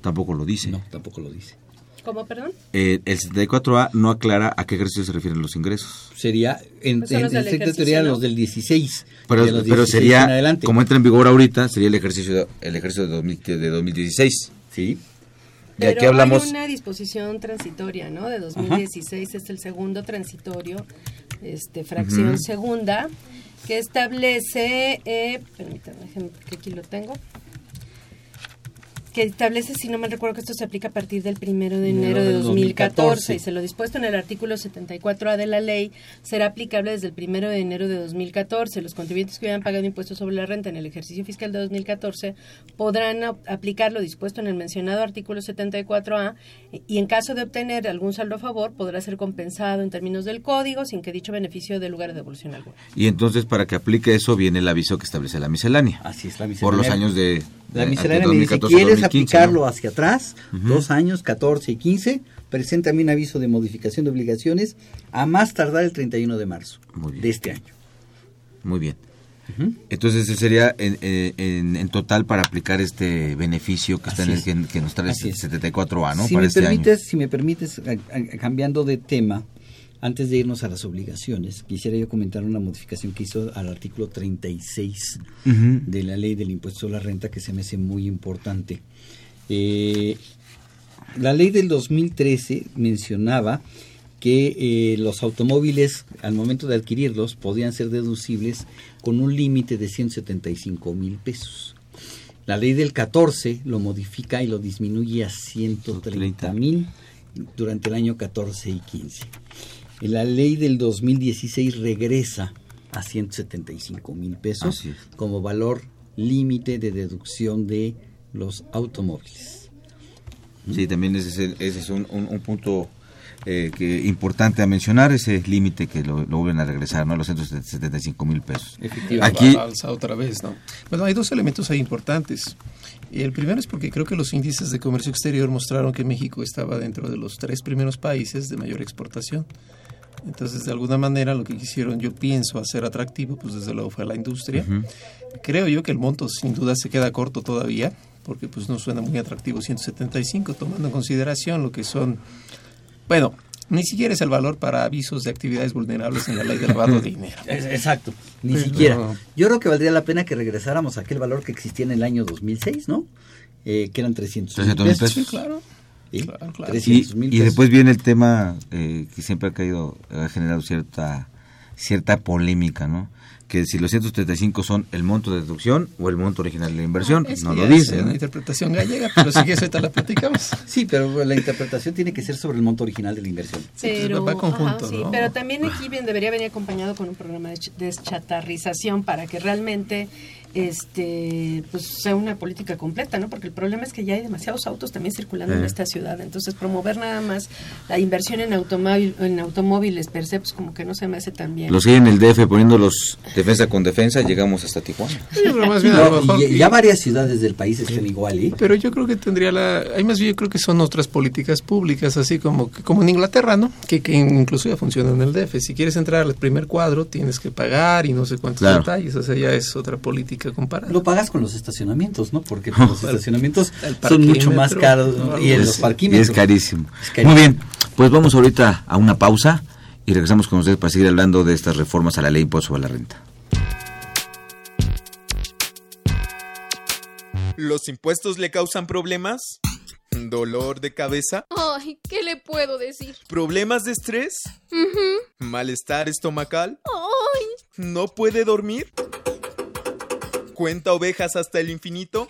[SPEAKER 8] Tampoco lo dice.
[SPEAKER 10] No, tampoco lo dice.
[SPEAKER 3] ¿Cómo, perdón?
[SPEAKER 8] Eh, el 74A no aclara a qué ejercicio se refieren los ingresos.
[SPEAKER 10] Sería en,
[SPEAKER 3] Pues
[SPEAKER 10] en,
[SPEAKER 3] los
[SPEAKER 10] en
[SPEAKER 3] del
[SPEAKER 10] estricto
[SPEAKER 3] ejercicio,
[SPEAKER 10] teoría
[SPEAKER 3] ¿no?
[SPEAKER 10] los del 16.
[SPEAKER 8] Pero,
[SPEAKER 10] de los
[SPEAKER 8] pero
[SPEAKER 10] 16 en
[SPEAKER 8] sería,
[SPEAKER 10] adelante.
[SPEAKER 8] como entra en vigor ahorita, sería el ejercicio de, el ejercicio de, 2000 de 2016.
[SPEAKER 10] Sí.
[SPEAKER 8] De
[SPEAKER 3] Pero
[SPEAKER 8] aquí hablamos...
[SPEAKER 3] hay una disposición transitoria, ¿no? De 2016 es el segundo transitorio, este, fracción segunda, que establece, eh, permítanme, déjenme, porque aquí lo tengo, que establece, si no me recuerdo, que esto se aplica a partir del primero de
[SPEAKER 10] Enero
[SPEAKER 3] enero de
[SPEAKER 10] del
[SPEAKER 3] 2014
[SPEAKER 10] 2014.
[SPEAKER 3] y se lo dispuesto en el artículo 74A de la ley será aplicable desde el primero de enero de 2014. Los contribuyentes que hubieran pagado impuestos sobre la renta en el ejercicio fiscal de 2014 podrán ap- aplicar lo dispuesto en el mencionado artículo 74A y en caso de obtener algún saldo a favor podrá ser compensado en términos del código sin que dicho beneficio dé lugar a devolución alguna.
[SPEAKER 8] Y entonces para que aplique eso viene el aviso que establece la miscelánea.
[SPEAKER 10] Así es, la
[SPEAKER 8] Por los
[SPEAKER 10] miscelánea.
[SPEAKER 8] años de...
[SPEAKER 10] La
[SPEAKER 8] de-
[SPEAKER 10] miscelánea me dice,
[SPEAKER 8] 2014 a
[SPEAKER 10] ¿quieres
[SPEAKER 8] 2015,
[SPEAKER 10] aplicarlo
[SPEAKER 8] ¿no?
[SPEAKER 10] hacia atrás? Dos años, 14 y 15. Preséntame un aviso de modificación de obligaciones a más tardar el 31 de marzo de este año.
[SPEAKER 8] Muy bien. Entonces ese sería en, en- en- total para aplicar este beneficio que, está en el, que, que nos trae el
[SPEAKER 10] es.
[SPEAKER 8] 74A, ¿no?
[SPEAKER 10] si,
[SPEAKER 8] para
[SPEAKER 10] me
[SPEAKER 8] este
[SPEAKER 10] permites,
[SPEAKER 8] año.
[SPEAKER 10] si me permites, a- a- cambiando de tema, antes de irnos a las obligaciones, quisiera yo comentar una modificación que hizo al artículo 36
[SPEAKER 8] Ujú.
[SPEAKER 10] de la ley del impuesto sobre la renta que se me hace muy importante. Eh, la ley del 2013 mencionaba que eh, los automóviles al momento de adquirirlos podían ser deducibles con un límite de 175 mil pesos. La ley del 14 lo modifica y lo disminuye a 130 mil durante el año 14 y 15. La ley del 2016 regresa a 175 mil pesos como valor límite de deducción de los automóviles.
[SPEAKER 8] Sí, también ese es, el- ese es un, un- un punto eh, que importante a mencionar, ese límite que lo, lo vuelven a regresar, ¿no? Los 175 mil pesos. Aquí,
[SPEAKER 9] Va alza otra vez, ¿no? Bueno, hay dos elementos ahí importantes. El primero es porque creo que los índices de comercio exterior mostraron que México estaba dentro de los tres primeros países de mayor exportación. Entonces, de alguna manera, lo que quisieron, yo pienso, hacer atractivo, pues desde luego fue la industria. Creo yo que el monto sin duda se queda corto todavía, porque pues no suena muy atractivo 175, tomando en consideración lo que son, bueno, ni siquiera es el valor para avisos de actividades vulnerables en la ley de lavado de dinero.
[SPEAKER 10] Es- Exacto, ni
[SPEAKER 9] Pero-
[SPEAKER 10] siquiera. Yo creo que valdría la pena que regresáramos a aquel valor que existía en el año 2006, ¿no? Eh, que eran 300 mil
[SPEAKER 8] 300,000
[SPEAKER 10] pesos.
[SPEAKER 8] pesos.
[SPEAKER 9] Sí, claro.
[SPEAKER 10] ¿Sí?
[SPEAKER 9] Claro, claro.
[SPEAKER 10] 300
[SPEAKER 8] y, y después viene el tema eh, que siempre ha caído, ha generado cierta cierta polémica, ¿no? Que si los 135 son el monto de deducción o el monto original de la inversión,
[SPEAKER 9] Es
[SPEAKER 8] no lo dice.
[SPEAKER 9] Es una interpretación gallega, pero si quieres ahorita la platicamos.
[SPEAKER 10] Sí, pero la interpretación tiene que ser sobre el monto original de la inversión.
[SPEAKER 3] Pero,
[SPEAKER 9] va conjunto,
[SPEAKER 3] ajá, sí,
[SPEAKER 9] ¿no?
[SPEAKER 3] pero también aquí bien debería venir acompañado con un programa de ch- deschatarrización para que realmente este pues sea una política completa, ¿no? Porque el problema es que ya hay demasiados autos también circulando en
[SPEAKER 8] Eh.
[SPEAKER 3] esta ciudad, entonces promover nada más la inversión en automóvil en automóviles per se pues como que no se me hace tan bien.
[SPEAKER 8] Los que hay en el DF poniéndolos defensa con defensa, llegamos hasta Tijuana.
[SPEAKER 9] Sí, pero más bien a lo
[SPEAKER 10] No,
[SPEAKER 9] mejor-
[SPEAKER 10] y ya varias ciudades del país están igual, ¿eh?
[SPEAKER 9] Pero yo creo que tendría la... Hay más bien yo creo que son otras políticas públicas, así como que- como en Inglaterra, ¿no? Que, que incluso ya funciona en el DF. Si quieres entrar al primer cuadro, tienes que pagar y no sé cuántos
[SPEAKER 8] Claro.
[SPEAKER 9] detalles. O sea, ya es otra política comparada.
[SPEAKER 10] Lo pagas con los estacionamientos, ¿no? Porque pues, los estacionamientos son mucho más caros
[SPEAKER 9] ¿no?
[SPEAKER 10] y en los
[SPEAKER 8] y
[SPEAKER 10] parquímetros.
[SPEAKER 8] es carísimo.
[SPEAKER 10] Es carísimo.
[SPEAKER 8] Muy bien, pues vamos ahorita a una pausa y regresamos con ustedes para seguir hablando de estas reformas a la ley de impuesto sobre la renta.
[SPEAKER 12] ¿Los impuestos le causan problemas? ¿Dolor de cabeza?
[SPEAKER 7] Ay, ¿qué le puedo decir?
[SPEAKER 12] ¿Problemas de estrés?
[SPEAKER 7] Ujú.
[SPEAKER 12] ¿Malestar estomacal?
[SPEAKER 7] Ay,
[SPEAKER 12] ¿No puede dormir? ¿Cuenta ovejas hasta el infinito?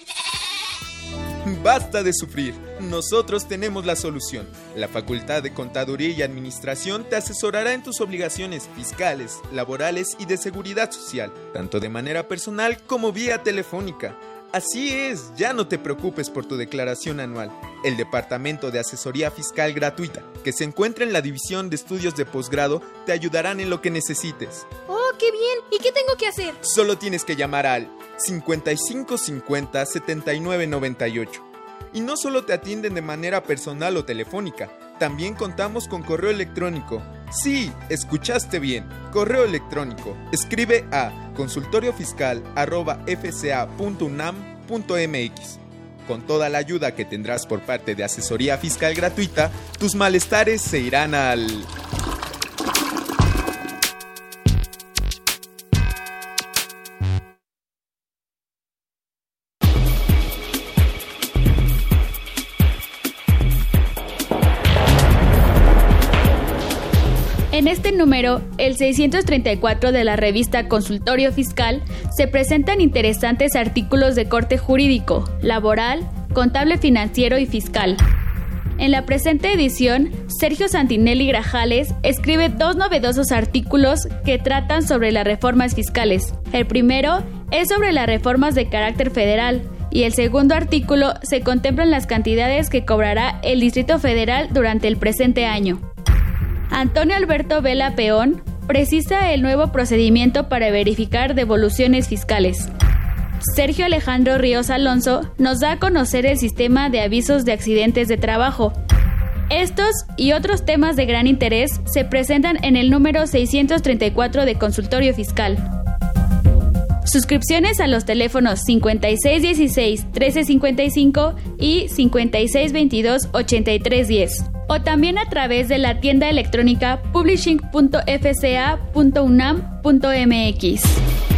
[SPEAKER 12] Basta de sufrir. Nosotros tenemos la solución. La Facultad de Contaduría y Administración te asesorará en tus obligaciones fiscales, laborales y de seguridad social, tanto de manera personal como vía telefónica. Así es, ya no te preocupes por tu declaración anual. El Departamento de Asesoría Fiscal Gratuita, que se encuentra en la División de Estudios de Posgrado, te ayudarán en lo que necesites.
[SPEAKER 7] Qué bien. ¿Y qué tengo que hacer?
[SPEAKER 12] Solo tienes que llamar al 5550 7998. Y no solo te atienden de manera personal o telefónica, también contamos con correo electrónico. Sí, escuchaste bien. Correo electrónico. Escribe a consultoriofiscal@fca.unam.mx. Con toda la ayuda que tendrás por parte de asesoría fiscal gratuita, tus malestares se irán al
[SPEAKER 13] número, el 634 de la revista Consultorio Fiscal, se presentan interesantes artículos de corte jurídico, laboral, contable financiero y fiscal. En la presente edición, Sergio Santinelli Grajales escribe dos novedosos artículos que tratan sobre las reformas fiscales. El primero es sobre las reformas de carácter federal y el segundo artículo se contemplan las cantidades que cobrará el Distrito Federal durante el presente año. Antonio Alberto Vela Peón precisa el nuevo procedimiento para verificar devoluciones fiscales. Sergio Alejandro Ríos Alonso nos da a conocer el sistema de avisos de accidentes de trabajo. Estos y otros temas de gran interés se presentan en el número 634 de Consultorio Fiscal. Suscripciones a los teléfonos 5616-1355 y 5622-8310 o también a través de la tienda electrónica publishing.fca.unam.mx.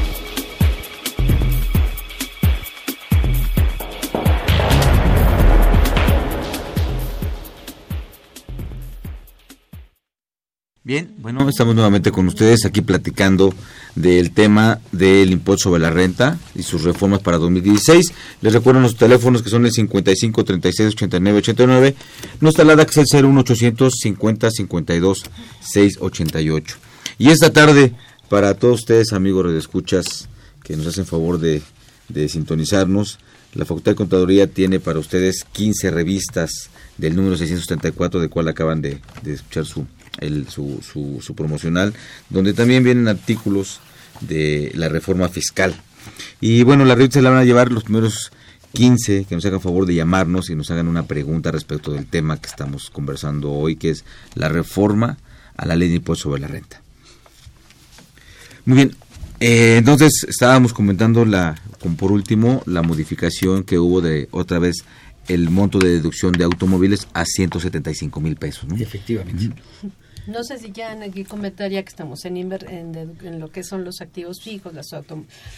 [SPEAKER 8] Bien, bueno, estamos nuevamente con ustedes aquí platicando del tema del impuesto sobre la renta y sus reformas para 2016. Les recuerdo los teléfonos que son el 55 36 89 89, nuestra alada que es el 01800 50 52 688. Y esta tarde, para todos ustedes, amigos redescuchas, que nos hacen favor de, de sintonizarnos, la Facultad de Contaduría tiene para ustedes 15 revistas del número 634, de cual acaban de escuchar su, el, su, su, su promocional, donde también vienen artículos de la reforma fiscal. Y bueno, las revistas se la van a llevar los primeros 15 que nos hagan favor de llamarnos y nos hagan una pregunta respecto del tema que estamos conversando hoy, que es la reforma a la ley de impuesto sobre la renta. Muy bien, eh, entonces estábamos comentando la, con por último, la modificación que hubo de otra vez el monto de deducción de automóviles a 175 mil pesos. ¿no?
[SPEAKER 10] Efectivamente.
[SPEAKER 3] No sé si ya aquí comentar ya que estamos en, inver- en, en lo que son los activos fijos, las,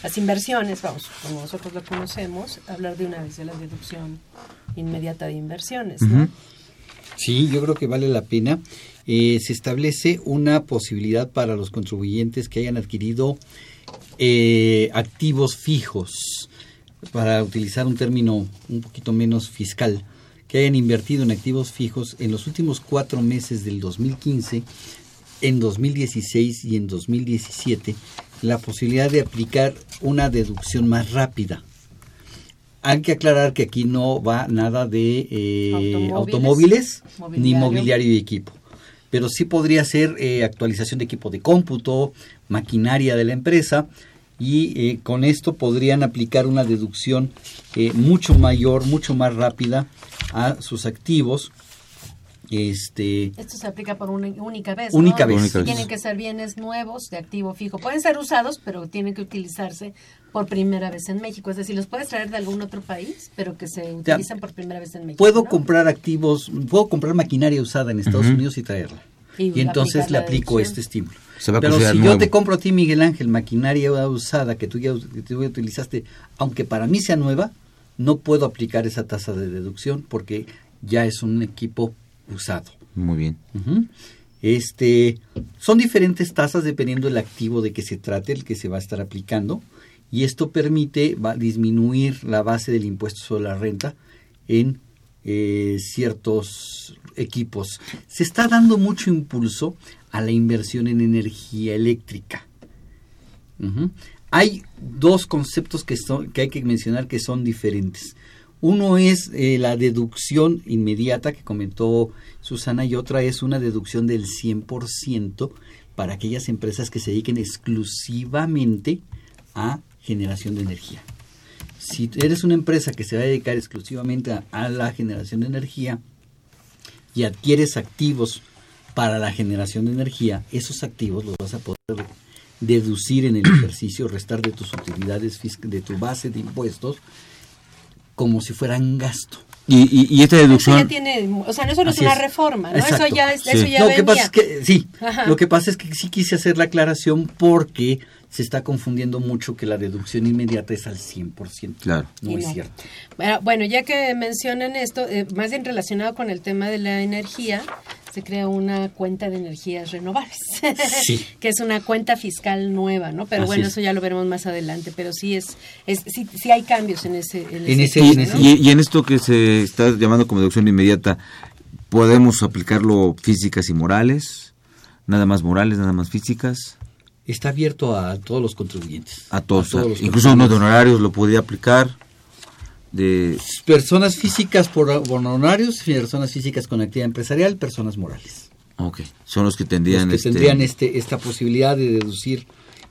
[SPEAKER 3] las inversiones, vamos, como nosotros lo conocemos, hablar de una vez de la deducción inmediata de inversiones, ¿no?
[SPEAKER 10] Sí, yo creo que vale la pena. Eh, se establece una posibilidad para los contribuyentes que hayan adquirido eh, activos fijos, para utilizar un término un poquito menos fiscal, que hayan invertido en activos fijos en los últimos cuatro meses del 2015, en 2016 y en 2017, la posibilidad de aplicar una deducción más rápida. Hay que aclarar que aquí no va nada de eh, automóviles, ni mobiliario y equipo pero sí podría ser eh, actualización de equipo de cómputo, maquinaria de la empresa y eh, con esto podrían aplicar una deducción eh, mucho mayor, mucho más rápida a sus activos. Este,
[SPEAKER 3] Esto se aplica por una única vez.
[SPEAKER 10] Única vez.
[SPEAKER 3] Tienen que ser bienes nuevos de activo fijo. Pueden ser usados, pero tienen que utilizarse por primera vez en México. Es decir, los puedes traer de algún otro país, pero que se utilizan por primera vez en México.
[SPEAKER 10] Puedo comprar activos, puedo comprar maquinaria usada en Estados Unidos y traerla. Y, entonces le aplico este estímulo. Pero si yo te compro a ti, Miguel Ángel, maquinaria usada que tú ya, que tú ya utilizaste, aunque para mí sea nueva, no puedo aplicar esa tasa de deducción porque ya es un equipo usado.
[SPEAKER 8] Muy bien.
[SPEAKER 10] Este, son diferentes tasas dependiendo del activo de que se trate, el que se va a estar aplicando, y esto permite va, disminuir la base del impuesto sobre la renta en eh, ciertos equipos. Se está dando mucho impulso a la inversión en energía eléctrica. Hay dos conceptos que, son, que hay que mencionar que son diferentes. Uno es eh, la deducción inmediata que comentó Susana y otra es una deducción del 100% para aquellas empresas que se dediquen exclusivamente a generación de energía si eres una empresa que se va a dedicar exclusivamente a, la generación de energía y adquieres activos para la generación de energía, esos activos los vas a poder deducir en el ejercicio, restar de tus utilidades, de tu base de impuestos, como si fueran gasto.
[SPEAKER 8] Y, y, esta deducción...
[SPEAKER 3] Eso tiene, o sea, eso no es una reforma, ¿no? Eso ya, eso ya
[SPEAKER 10] lo que pasa es que, sí, lo que pasa es que sí quise hacer la aclaración porque se está confundiendo mucho que la deducción inmediata es al 100%.
[SPEAKER 8] Claro.
[SPEAKER 10] No es cierto.
[SPEAKER 3] Bueno, ya que mencionan esto, eh, más bien relacionado con el tema de la energía, se crea una cuenta de energías renovables, sí. que es una cuenta fiscal nueva, ¿no? Pero bueno, eso ya lo veremos más adelante, pero sí es, es sí, sí hay cambios en ese,
[SPEAKER 8] en, ese, y, y, en esto que se está llamando como deducción inmediata, podemos aplicarlo físicas y morales, nada más morales, nada más físicas
[SPEAKER 10] está abierto a todos los contribuyentes.
[SPEAKER 8] A todos, incluso unos de honorarios lo podría aplicar. De
[SPEAKER 10] personas físicas por honorarios, personas físicas con actividad empresarial, personas morales.
[SPEAKER 8] Ok, son los que tendrían,
[SPEAKER 10] este... tendrían este, esta posibilidad de deducir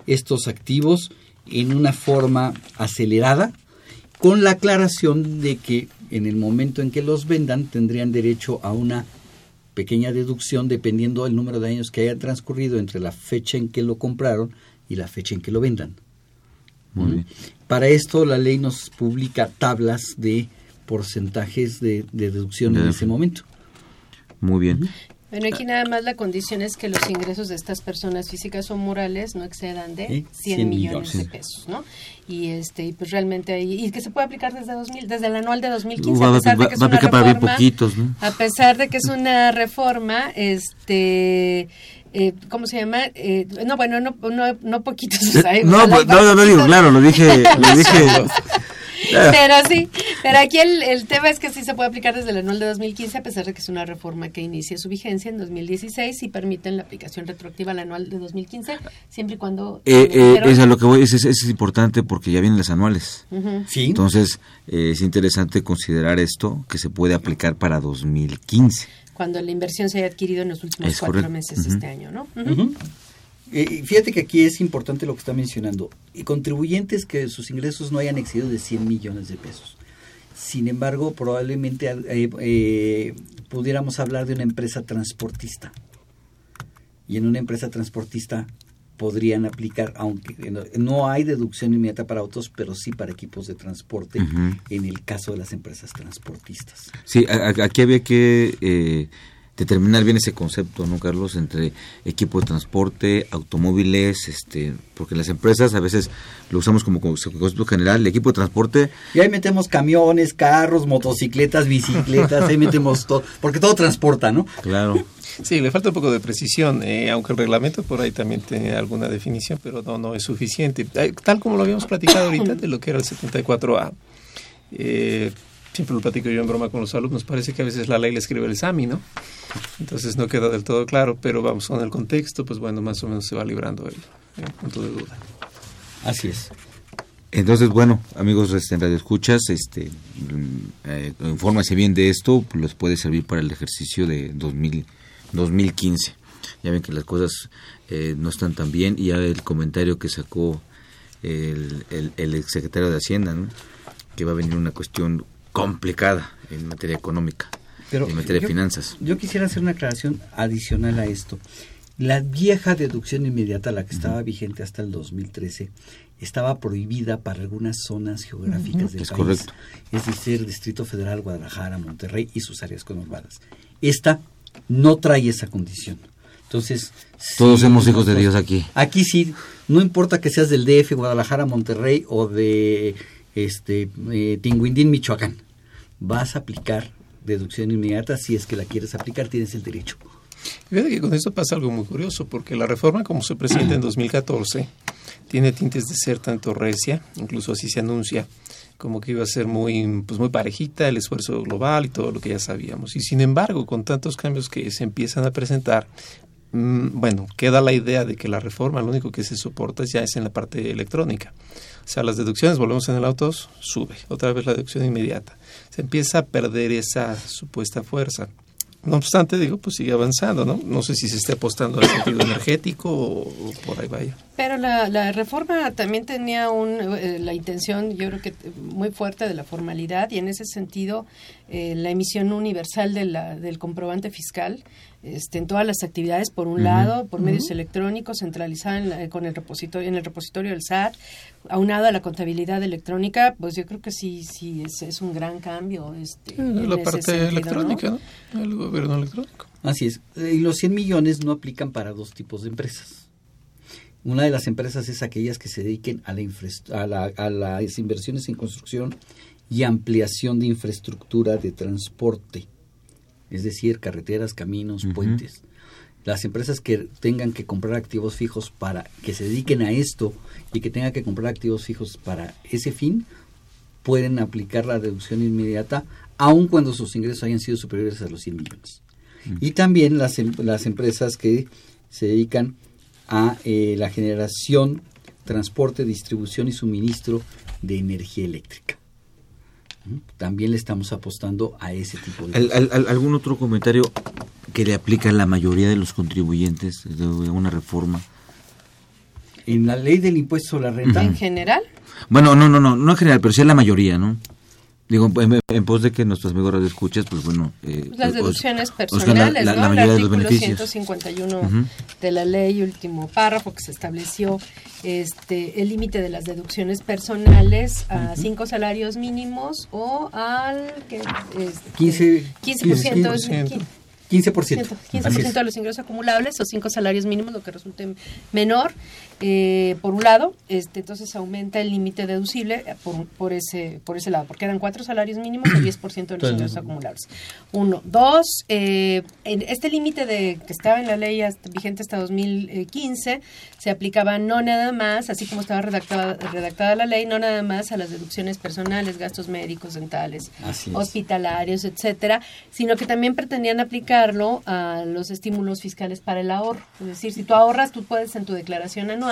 [SPEAKER 10] estos activos en una forma acelerada, con la aclaración de que en el momento en que los vendan tendrían derecho a una pequeña deducción dependiendo del número de años que haya transcurrido entre la fecha en que lo compraron y la fecha en que lo vendan. Para esto la ley nos publica tablas de porcentajes de, deducción en ese momento.
[SPEAKER 8] Muy bien.
[SPEAKER 3] Bueno, aquí nada más la condición es que los ingresos de estas personas físicas o morales no excedan de 100, millones, de pesos, ¿no? Y este y pues realmente ahí y que se puede aplicar desde 2000, desde el anual de 2015 a pesar de que es una reforma, a pesar de que es una reforma, este eh, ¿cómo se llama? Eh, no, bueno, no, no, no poquitos.
[SPEAKER 8] no, no, no, no, digo, claro, lo dije, lo dije
[SPEAKER 3] pero sí, pero aquí el, el, tema es que sí se puede aplicar desde el anual de 2015, a pesar de que es una reforma que inicia su vigencia en 2016 y permiten la aplicación retroactiva al anual de 2015, siempre y cuando...
[SPEAKER 8] Eh, eh, es a lo que voy, es, es, importante porque ya vienen las anuales.
[SPEAKER 10] Sí.
[SPEAKER 8] Entonces, eh, es interesante considerar esto que se puede aplicar para 2015
[SPEAKER 3] cuando la inversión se haya adquirido en los últimos cuatro meses de este año, ¿no?
[SPEAKER 10] Eh, fíjate que aquí es importante lo que está mencionando. Y contribuyentes que sus ingresos no hayan excedido de 100 millones de pesos. Sin embargo, probablemente eh, eh, pudiéramos hablar de una empresa transportista. Y en una empresa transportista podrían aplicar, aunque no hay deducción inmediata para autos, pero sí para equipos de transporte en el caso de las empresas transportistas.
[SPEAKER 8] Sí, aquí había que determinar bien ese concepto, ¿no, Carlos? Entre equipo de transporte, automóviles, este, porque las empresas a veces lo usamos como concepto general, el equipo de transporte.
[SPEAKER 10] Y ahí metemos camiones, carros, motocicletas, bicicletas, ahí metemos todo, porque todo transporta, ¿no?
[SPEAKER 8] Claro.
[SPEAKER 9] Sí, le falta un poco de precisión, eh, aunque el reglamento por ahí también tiene alguna definición, pero no, no es suficiente. Tal como lo habíamos platicado ahorita de lo que era el 74A. Eh, siempre lo platico yo en broma con los alumnos, parece que a veces la ley le escribe el SAMI, ¿no? Entonces no queda del todo claro, pero vamos con el contexto, pues bueno, más o menos se va librando el, punto de duda.
[SPEAKER 10] Así es.
[SPEAKER 8] Entonces, bueno, amigos este, en Radio Escuchas, este, mm, eh, infórmase bien de esto, les puede servir para el ejercicio de 2000, 2015. Ya ven que las cosas eh, no están tan bien y ya el comentario que sacó el, el, el exsecretario de Hacienda, ¿no? que va a venir una cuestión complicada en materia económica,
[SPEAKER 10] Pero
[SPEAKER 8] en materia
[SPEAKER 10] yo-
[SPEAKER 8] de finanzas.
[SPEAKER 10] Yo quisiera hacer una aclaración adicional a esto. La vieja deducción inmediata, la que estaba vigente hasta el 2013, estaba prohibida para algunas zonas geográficas
[SPEAKER 8] Ujú.
[SPEAKER 10] del
[SPEAKER 8] Es
[SPEAKER 10] país.
[SPEAKER 8] correcto.
[SPEAKER 10] Es decir, Distrito Federal, Guadalajara, Monterrey y sus áreas conurbadas. Esta no trae esa condición. Entonces,
[SPEAKER 8] Todos
[SPEAKER 10] sí,
[SPEAKER 8] somos hijos de Dios aquí.
[SPEAKER 10] Aquí sí, no importa que seas del DF, Guadalajara, Monterrey o de este eh, Tinguindín, Michoacán. Vas a aplicar deducción inmediata si es que la quieres aplicar, tienes el derecho.
[SPEAKER 9] Fíjate que con esto pasa algo muy curioso, porque la reforma como se presenta en 2014 tiene tintes de ser tanto recia, incluso así se anuncia, como que iba a ser muy, pues muy parejita el esfuerzo global y todo lo que ya sabíamos. Y sin embargo, con tantos cambios que se empiezan a presentar, mm, bueno, queda la idea de que la reforma lo único que se soporta ya es en la parte electrónica. O sea, las deducciones, volvemos en el autos, sube. Otra vez la deducción inmediata. Se empieza a perder esa supuesta fuerza. No obstante, digo, pues sigue avanzando, ¿no? No sé si se esté apostando al sentido energético o, o por ahí vaya.
[SPEAKER 3] Pero la, la reforma también tenía un, eh, la intención, yo creo que muy fuerte de la formalidad y en ese sentido eh, la emisión universal de la, del comprobante fiscal este, en todas las actividades, por un lado, por medios electrónicos, centralizada en, la- con el repositorio, en el repositorio del SAT, aunado a la contabilidad electrónica, pues yo creo que sí, sí es, es un gran cambio. Este, en
[SPEAKER 9] la
[SPEAKER 3] ese
[SPEAKER 9] parte electrónica, ¿no? El gobierno electrónico.
[SPEAKER 10] Así es. Eh, Y los 100 millones no aplican para dos tipos de empresas. Una de las empresas es aquellas que se dediquen a, la a, la- a las inversiones en construcción y ampliación de infraestructura de transporte, es decir, carreteras, caminos, puentes. Las empresas que tengan que comprar activos fijos para que se dediquen a esto y que tengan que comprar activos fijos para ese fin, pueden aplicar la deducción inmediata aun cuando sus ingresos hayan sido superiores a los 100 millones. Y también las, em- las empresas que se dedican a eh, la generación, transporte, distribución y suministro de energía eléctrica. ¿Mm? También le estamos apostando a ese tipo de...
[SPEAKER 8] ¿Al- al- al- ¿Algún otro comentario que le aplica a la mayoría de los contribuyentes de una reforma?
[SPEAKER 10] En la ley del impuesto sobre la renta...
[SPEAKER 3] En general,
[SPEAKER 8] Bueno, no, no, no, no en general, pero sí en la mayoría, ¿no? Digo, en, en pos de que nuestros amigos radio escuchas, pues bueno... eh,
[SPEAKER 3] las
[SPEAKER 8] os-
[SPEAKER 3] deducciones personales,
[SPEAKER 8] la, la-
[SPEAKER 3] ¿no?
[SPEAKER 8] la
[SPEAKER 3] el
[SPEAKER 8] mayoría de los
[SPEAKER 3] artículo
[SPEAKER 8] beneficios.
[SPEAKER 3] 151
[SPEAKER 8] Ujú.
[SPEAKER 3] de la ley, último párrafo, que se estableció este el límite de las deducciones personales a cinco salarios mínimos o al que, este,
[SPEAKER 10] 15,
[SPEAKER 3] 15%, es-
[SPEAKER 10] 15%. 15%.
[SPEAKER 3] 15%
[SPEAKER 10] Así es.
[SPEAKER 3] de los ingresos acumulables o cinco salarios mínimos, lo que resulte menor, eh, por un lado, este, entonces aumenta el límite deducible eh, por, por ese por ese lado, porque eran cuatro salarios mínimos o 10% de los ingresos acumulables. Uno. Dos, eh, en este límite de que estaba en la ley hasta- vigente hasta 2015 se aplicaba no nada más, así como estaba redactada, redactada la ley, no nada más a las deducciones personales, gastos médicos, dentales, hospitalarios, etcétera, sino que también pretendían aplicarlo a los estímulos fiscales para el ahorro. Es decir, si tú ahorras, tú puedes en tu declaración anual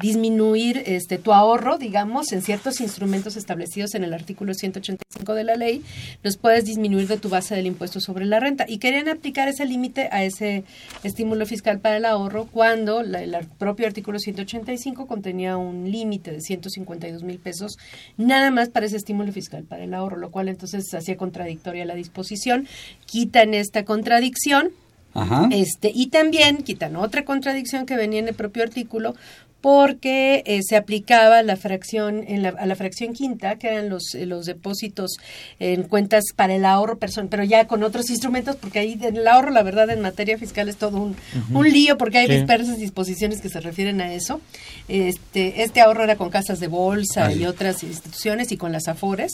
[SPEAKER 3] disminuir este tu ahorro, digamos, en ciertos instrumentos establecidos en el artículo 185 de la ley, los puedes disminuir de tu base del impuesto sobre la renta. Y querían aplicar ese límite a ese estímulo fiscal para el ahorro cuando el propio artículo 185 contenía un límite de 152 mil pesos nada más para ese estímulo fiscal para el ahorro, lo cual entonces hacía contradictoria la disposición. Quitan esta contradicción
[SPEAKER 10] Ajá.
[SPEAKER 3] este, y también quitan otra contradicción que venía en el propio artículo porque eh, se aplicaba la fracción en la, a la fracción quinta, que eran los, eh, los depósitos en cuentas para el ahorro personal, pero ya con otros instrumentos, porque ahí el ahorro, la verdad, en materia fiscal es todo un, un lío, porque hay
[SPEAKER 14] Sí.
[SPEAKER 3] dispersas disposiciones que se refieren a eso. Este, este ahorro era con casas de bolsa
[SPEAKER 14] Ay.
[SPEAKER 3] y otras instituciones y con las afores.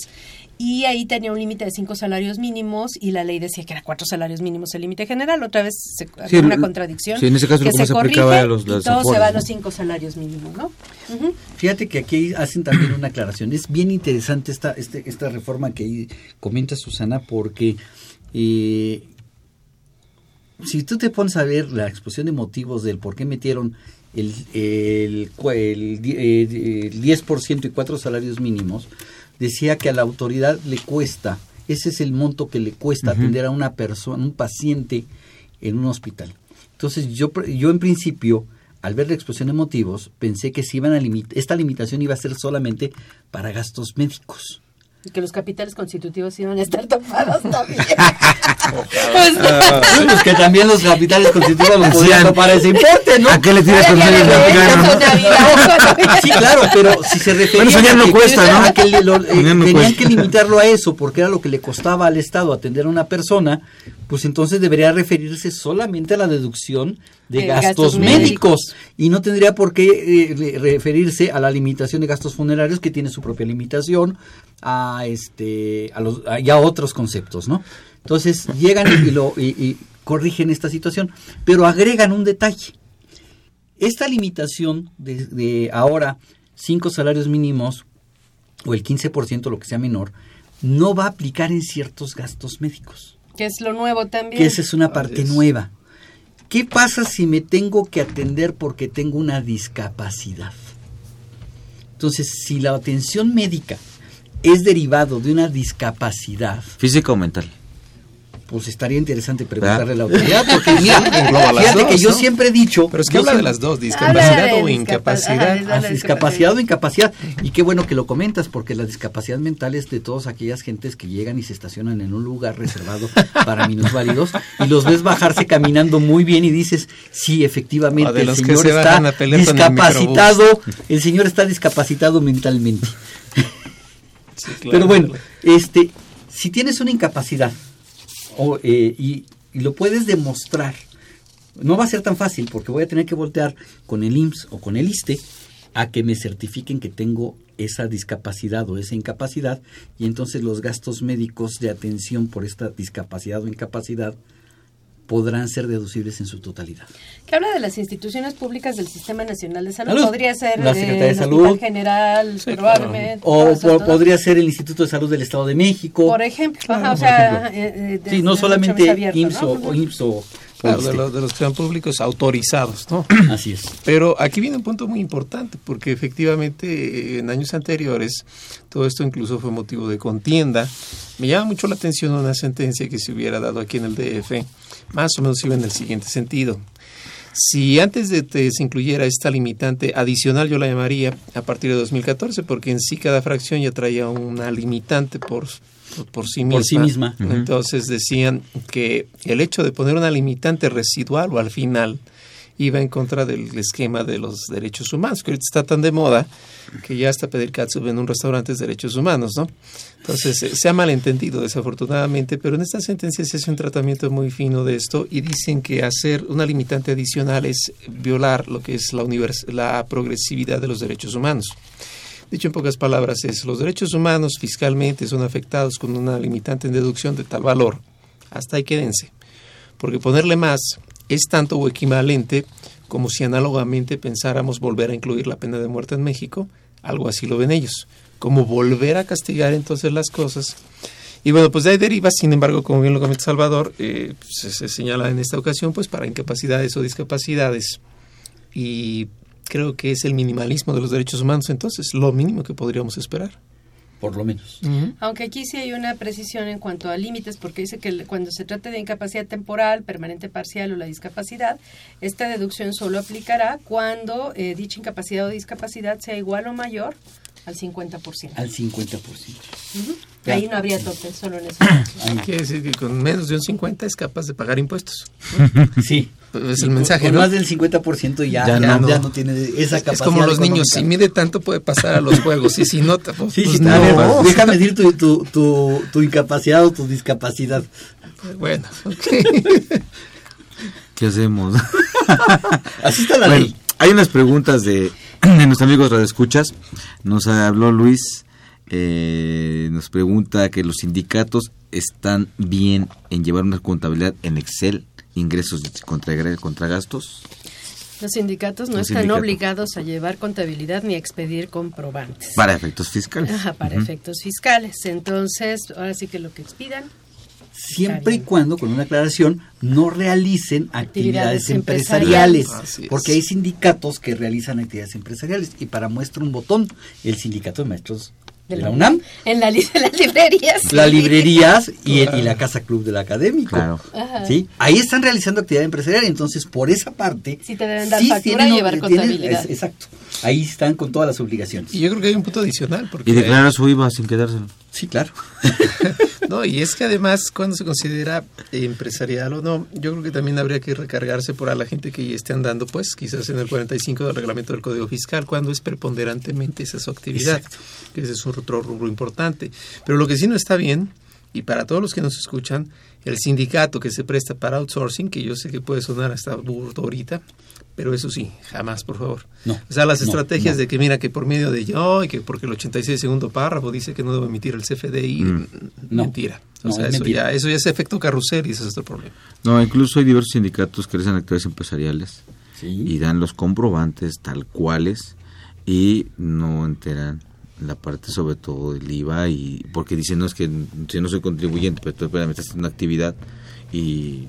[SPEAKER 3] Y ahí tenía un límite de cinco salarios mínimos y la ley decía que era cuatro salarios mínimos el límite general. Otra vez se,
[SPEAKER 8] Sí,
[SPEAKER 3] una
[SPEAKER 8] el-
[SPEAKER 3] contradicción.
[SPEAKER 8] sí, en ese caso
[SPEAKER 3] que
[SPEAKER 8] lo que
[SPEAKER 3] se
[SPEAKER 8] aplicaba
[SPEAKER 3] corrige
[SPEAKER 8] era los-
[SPEAKER 3] y
[SPEAKER 8] las
[SPEAKER 3] todo se va a
[SPEAKER 8] ¿no?
[SPEAKER 3] los cinco salarios mínimos, ¿no?
[SPEAKER 10] Fíjate que aquí hacen también una aclaración. Es bien interesante esta, este, esta reforma que ahí comenta Susana porque eh, si tú te pones a ver la exposición de motivos del por qué metieron el, el, el, el 10% y cuatro salarios mínimos, decía que a la autoridad le cuesta, ese es el monto que le cuesta atender a una persona, un paciente en un hospital. Entonces yo, yo en principio, al ver la exposición de motivos, pensé que se iban a limitar, esta limitación iba a ser solamente para gastos médicos.
[SPEAKER 3] Que los capitales constitutivos iban a estar tapados también.
[SPEAKER 10] Ah, pues que también los capitales constitutivos los podrían topar ese importe, ¿no?
[SPEAKER 8] ¿A qué le tiras con no?
[SPEAKER 10] Sí, claro, pero si se refería
[SPEAKER 8] Bueno, eso ya
[SPEAKER 10] a
[SPEAKER 8] no
[SPEAKER 10] que-
[SPEAKER 8] cuesta, ¿no?
[SPEAKER 10] a que le- lo- eh,
[SPEAKER 8] no
[SPEAKER 10] tenían
[SPEAKER 8] cuesta.
[SPEAKER 10] que limitarlo a eso, porque era lo que le costaba al Estado atender a una persona, pues entonces debería referirse solamente a la deducción de gastos,
[SPEAKER 3] gastos
[SPEAKER 10] médicos.
[SPEAKER 3] médicos.
[SPEAKER 10] y no tendría por qué eh, re- referirse a la limitación de gastos funerarios que tiene su propia limitación a este a los a, y a otros conceptos, ¿no? Entonces llegan y, lo y- y corrigen esta situación, pero agregan un detalle. Esta limitación de, de ahora cinco salarios mínimos o el 15% lo que sea menor no va a aplicar en ciertos gastos médicos.
[SPEAKER 3] Que es lo nuevo también.
[SPEAKER 10] Que esa es una parte nueva. ¿Qué pasa si me tengo que atender porque tengo una discapacidad? Entonces, si la atención médica es derivado de una discapacidad,
[SPEAKER 8] ¿Física o mental?
[SPEAKER 10] pues estaría interesante preguntarle a la autoridad, porque mira, fíjate que yo
[SPEAKER 9] ¿no?
[SPEAKER 10] siempre he dicho...
[SPEAKER 9] Pero es que
[SPEAKER 10] yo
[SPEAKER 9] habla de
[SPEAKER 10] siempre-
[SPEAKER 9] las dos, discapacidad o
[SPEAKER 10] Ah,
[SPEAKER 9] incapacidad.
[SPEAKER 10] discapacidad o incapacidad. Y qué bueno que lo comentas, porque la discapacidad mental es de todas aquellas gentes que llegan y se estacionan en un lugar reservado para minusválidos y los ves bajarse caminando muy bien y dices, sí,
[SPEAKER 9] O
[SPEAKER 10] efectivamente,
[SPEAKER 9] de
[SPEAKER 10] el señor
[SPEAKER 9] se
[SPEAKER 10] está
[SPEAKER 9] el
[SPEAKER 10] discapacitado, el señor está discapacitado mentalmente.
[SPEAKER 9] claro.
[SPEAKER 10] Pero bueno, este, si tienes una incapacidad o, eh, y, y lo puedes demostrar, no va a ser tan fácil porque voy a tener que voltear con el IMSS o con el ISTE a que me certifiquen que tengo esa discapacidad o esa incapacidad y entonces los gastos médicos de atención por esta discapacidad o incapacidad podrán ser deducibles en su totalidad.
[SPEAKER 3] Que habla de las instituciones públicas del Sistema Nacional de Salud.
[SPEAKER 10] Salud.
[SPEAKER 3] Podría ser
[SPEAKER 10] La Secretaría de
[SPEAKER 3] el
[SPEAKER 10] Salud.
[SPEAKER 3] Hospital General, probablemente.
[SPEAKER 10] O podría ser el Instituto de Salud del Estado de México.
[SPEAKER 3] Por ejemplo, ajá, o
[SPEAKER 10] por
[SPEAKER 3] sea,
[SPEAKER 10] ejemplo.
[SPEAKER 3] eh, eh, de-
[SPEAKER 10] Sí, no solamente
[SPEAKER 3] abierto,
[SPEAKER 10] IMSS
[SPEAKER 3] ¿no?
[SPEAKER 10] o, o IMSS o-
[SPEAKER 9] Claro, de, los, de los que sean públicos autorizados, ¿no?
[SPEAKER 10] Así es.
[SPEAKER 9] Pero aquí viene un punto muy importante, porque efectivamente en años anteriores todo esto incluso fue motivo de contienda. Me llama mucho la atención una sentencia que se hubiera dado aquí en el DF, más o menos iba en el siguiente sentido. Si antes de que se incluyera esta limitante adicional, yo la llamaría a partir de 2014, porque en sí cada fracción ya traía una limitante por, por sí misma.
[SPEAKER 10] Por sí misma. Ujú.
[SPEAKER 9] Entonces decían que el hecho de poner una limitante residual o al final iba en contra del esquema de los derechos humanos, que ahorita está tan de moda que ya hasta pedir catsup en un restaurante es derechos humanos, ¿no? Entonces eh, se ha malentendido desafortunadamente, pero en esta sentencia se hace un tratamiento muy fino de esto y dicen que hacer una limitante adicional es violar lo que es la, la progresividad de los derechos humanos. Dicho en pocas palabras es, los derechos humanos fiscalmente son afectados con una limitante en deducción de tal valor. Hasta ahí quédense. Porque ponerle más es tanto o equivalente como si análogamente pensáramos volver a incluir la pena de muerte en México. Algo así lo ven ellos. Como volver a castigar entonces las cosas. Y bueno, pues de ahí deriva, sin embargo, como bien lo comenta Salvador, eh, se, se señala en esta ocasión, pues para incapacidades o discapacidades. Y creo que es el minimalismo de los derechos humanos, entonces, lo mínimo que podríamos esperar.
[SPEAKER 10] Por lo menos.
[SPEAKER 3] Aunque aquí sí hay una precisión en cuanto a límites, porque dice que el- cuando se trata de incapacidad temporal, permanente parcial o la discapacidad, esta deducción solo aplicará cuando eh, dicha incapacidad o discapacidad sea igual o mayor al 50%.
[SPEAKER 10] Al 50%.
[SPEAKER 3] Ahí no habría tope, solo en eso.
[SPEAKER 9] Quiere decir que con menos de un 50 es capaz de pagar impuestos.
[SPEAKER 10] Sí.
[SPEAKER 9] Es el mensaje,
[SPEAKER 10] con
[SPEAKER 9] ¿no?
[SPEAKER 10] más del 50% ya,
[SPEAKER 9] Ya
[SPEAKER 10] ya,
[SPEAKER 9] no.
[SPEAKER 10] ya no tiene esa
[SPEAKER 9] Es-
[SPEAKER 10] capacidad.
[SPEAKER 9] Es como los niños, si mide tanto puede pasar a los juegos y si no, pues,
[SPEAKER 10] Sí,
[SPEAKER 9] pues
[SPEAKER 10] sí,
[SPEAKER 9] no.
[SPEAKER 10] a ver, déjame decir tu, tu, tu, tu incapacidad o tu discapacidad.
[SPEAKER 9] Bueno,
[SPEAKER 8] ¿Qué hacemos?
[SPEAKER 10] Así está la
[SPEAKER 8] Bueno,
[SPEAKER 10] ley.
[SPEAKER 8] Hay unas preguntas de, de nuestros amigos radioescuchas. Nos habló Luis, eh, nos pregunta que los sindicatos están bien en llevar una contabilidad en Excel, ingresos contra, contra gastos.
[SPEAKER 3] Los sindicatos no
[SPEAKER 8] Los
[SPEAKER 3] están
[SPEAKER 8] sindicatos.
[SPEAKER 3] obligados a llevar contabilidad ni a expedir comprobantes.
[SPEAKER 8] Para efectos fiscales.
[SPEAKER 3] Ajá, para efectos fiscales. Entonces, ahora sí que lo que expidan.
[SPEAKER 10] Siempre y cuando, con una aclaración, no realicen actividades,
[SPEAKER 3] Actividades
[SPEAKER 10] empresariales.
[SPEAKER 3] empresariales.
[SPEAKER 10] Porque hay sindicatos que realizan actividades empresariales. Y para muestra un botón, el sindicato de maestros de la UNAM,
[SPEAKER 3] En la las librerías.
[SPEAKER 10] las librerías y, el- y la casa club del académico.
[SPEAKER 8] Claro.
[SPEAKER 3] Ajá.
[SPEAKER 10] ¿Sí? Ahí están realizando actividad empresarial, entonces por esa parte...
[SPEAKER 3] Sí te deben dar
[SPEAKER 10] sí
[SPEAKER 3] factura
[SPEAKER 10] tienen-
[SPEAKER 3] y llevar
[SPEAKER 10] tienen-
[SPEAKER 3] contabilidad.
[SPEAKER 10] es- exacto. Ahí están con todas las obligaciones.
[SPEAKER 9] Y yo creo que hay un punto adicional. Porque
[SPEAKER 8] Y declara su IVA sin quedárselo.
[SPEAKER 10] Sí, claro.
[SPEAKER 9] No, y es que además, cuando se considera empresarial o no, yo creo que también habría que recargarse por a la gente que ya esté andando, pues quizás en el 45 del reglamento del Código Fiscal, cuando es preponderantemente esa su actividad, que ese es otro rubro importante. Pero lo que sí no está bien, y para todos los que nos escuchan, el sindicato que se presta para outsourcing, que yo sé que puede sonar hasta burdo ahorita, pero eso sí, jamás, por favor.
[SPEAKER 10] No,
[SPEAKER 9] O sea, las
[SPEAKER 10] no,
[SPEAKER 9] estrategias
[SPEAKER 10] no.
[SPEAKER 9] de que mira que por medio de yo y que porque el 86 segundo párrafo dice que no debo emitir el CFDI,
[SPEAKER 8] Mm.
[SPEAKER 10] No.
[SPEAKER 9] mentira. O
[SPEAKER 10] No,
[SPEAKER 9] sea,
[SPEAKER 10] es
[SPEAKER 9] eso
[SPEAKER 10] mentira.
[SPEAKER 9] ya, eso ya es efecto carrusel y ese es otro problema.
[SPEAKER 8] No, incluso hay diversos sindicatos que realizan actividades empresariales
[SPEAKER 10] Sí.
[SPEAKER 8] y dan los comprobantes tal cuales y no enteran la parte sobre todo del IVA y porque dicen no es que si no soy contribuyente pero tú espérame, estás haciendo una actividad y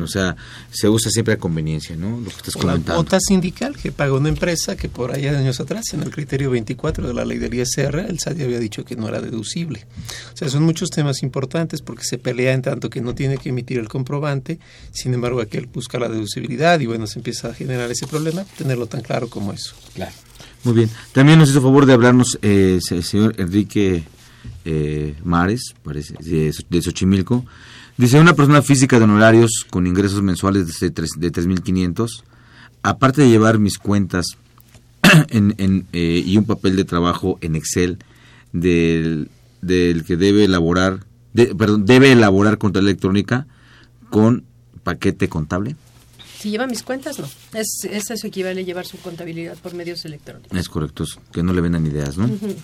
[SPEAKER 8] o sea se usa siempre a conveniencia no lo que estás
[SPEAKER 9] O la
[SPEAKER 8] comentando
[SPEAKER 9] cuota sindical que paga una empresa que por ahí años atrás, en el criterio 24 de la ley del ISR, el SAT había dicho que no era deducible. O sea, son muchos temas importantes porque se pelea en tanto que no tiene que emitir el comprobante, sin embargo aquel busca la deducibilidad y bueno, se empieza a generar ese problema, tenerlo tan claro como eso.
[SPEAKER 10] Claro.
[SPEAKER 8] muy bien también nos hizo favor de hablarnos eh, el señor Enrique eh, Mares parece de Xochimilco dice una persona física de honorarios con ingresos mensuales de tres- de 3.500 aparte de llevar mis cuentas en, en, eh, y un papel de trabajo en Excel del, del que debe elaborar, de- perdón, debe elaborar contabilidad electrónica con paquete contable.
[SPEAKER 3] Si lleva mis cuentas, no. Es, es eso equivale a llevar su contabilidad por medios electrónicos.
[SPEAKER 8] Es correcto, es que no le vendan ideas, ¿no?
[SPEAKER 3] Ujú.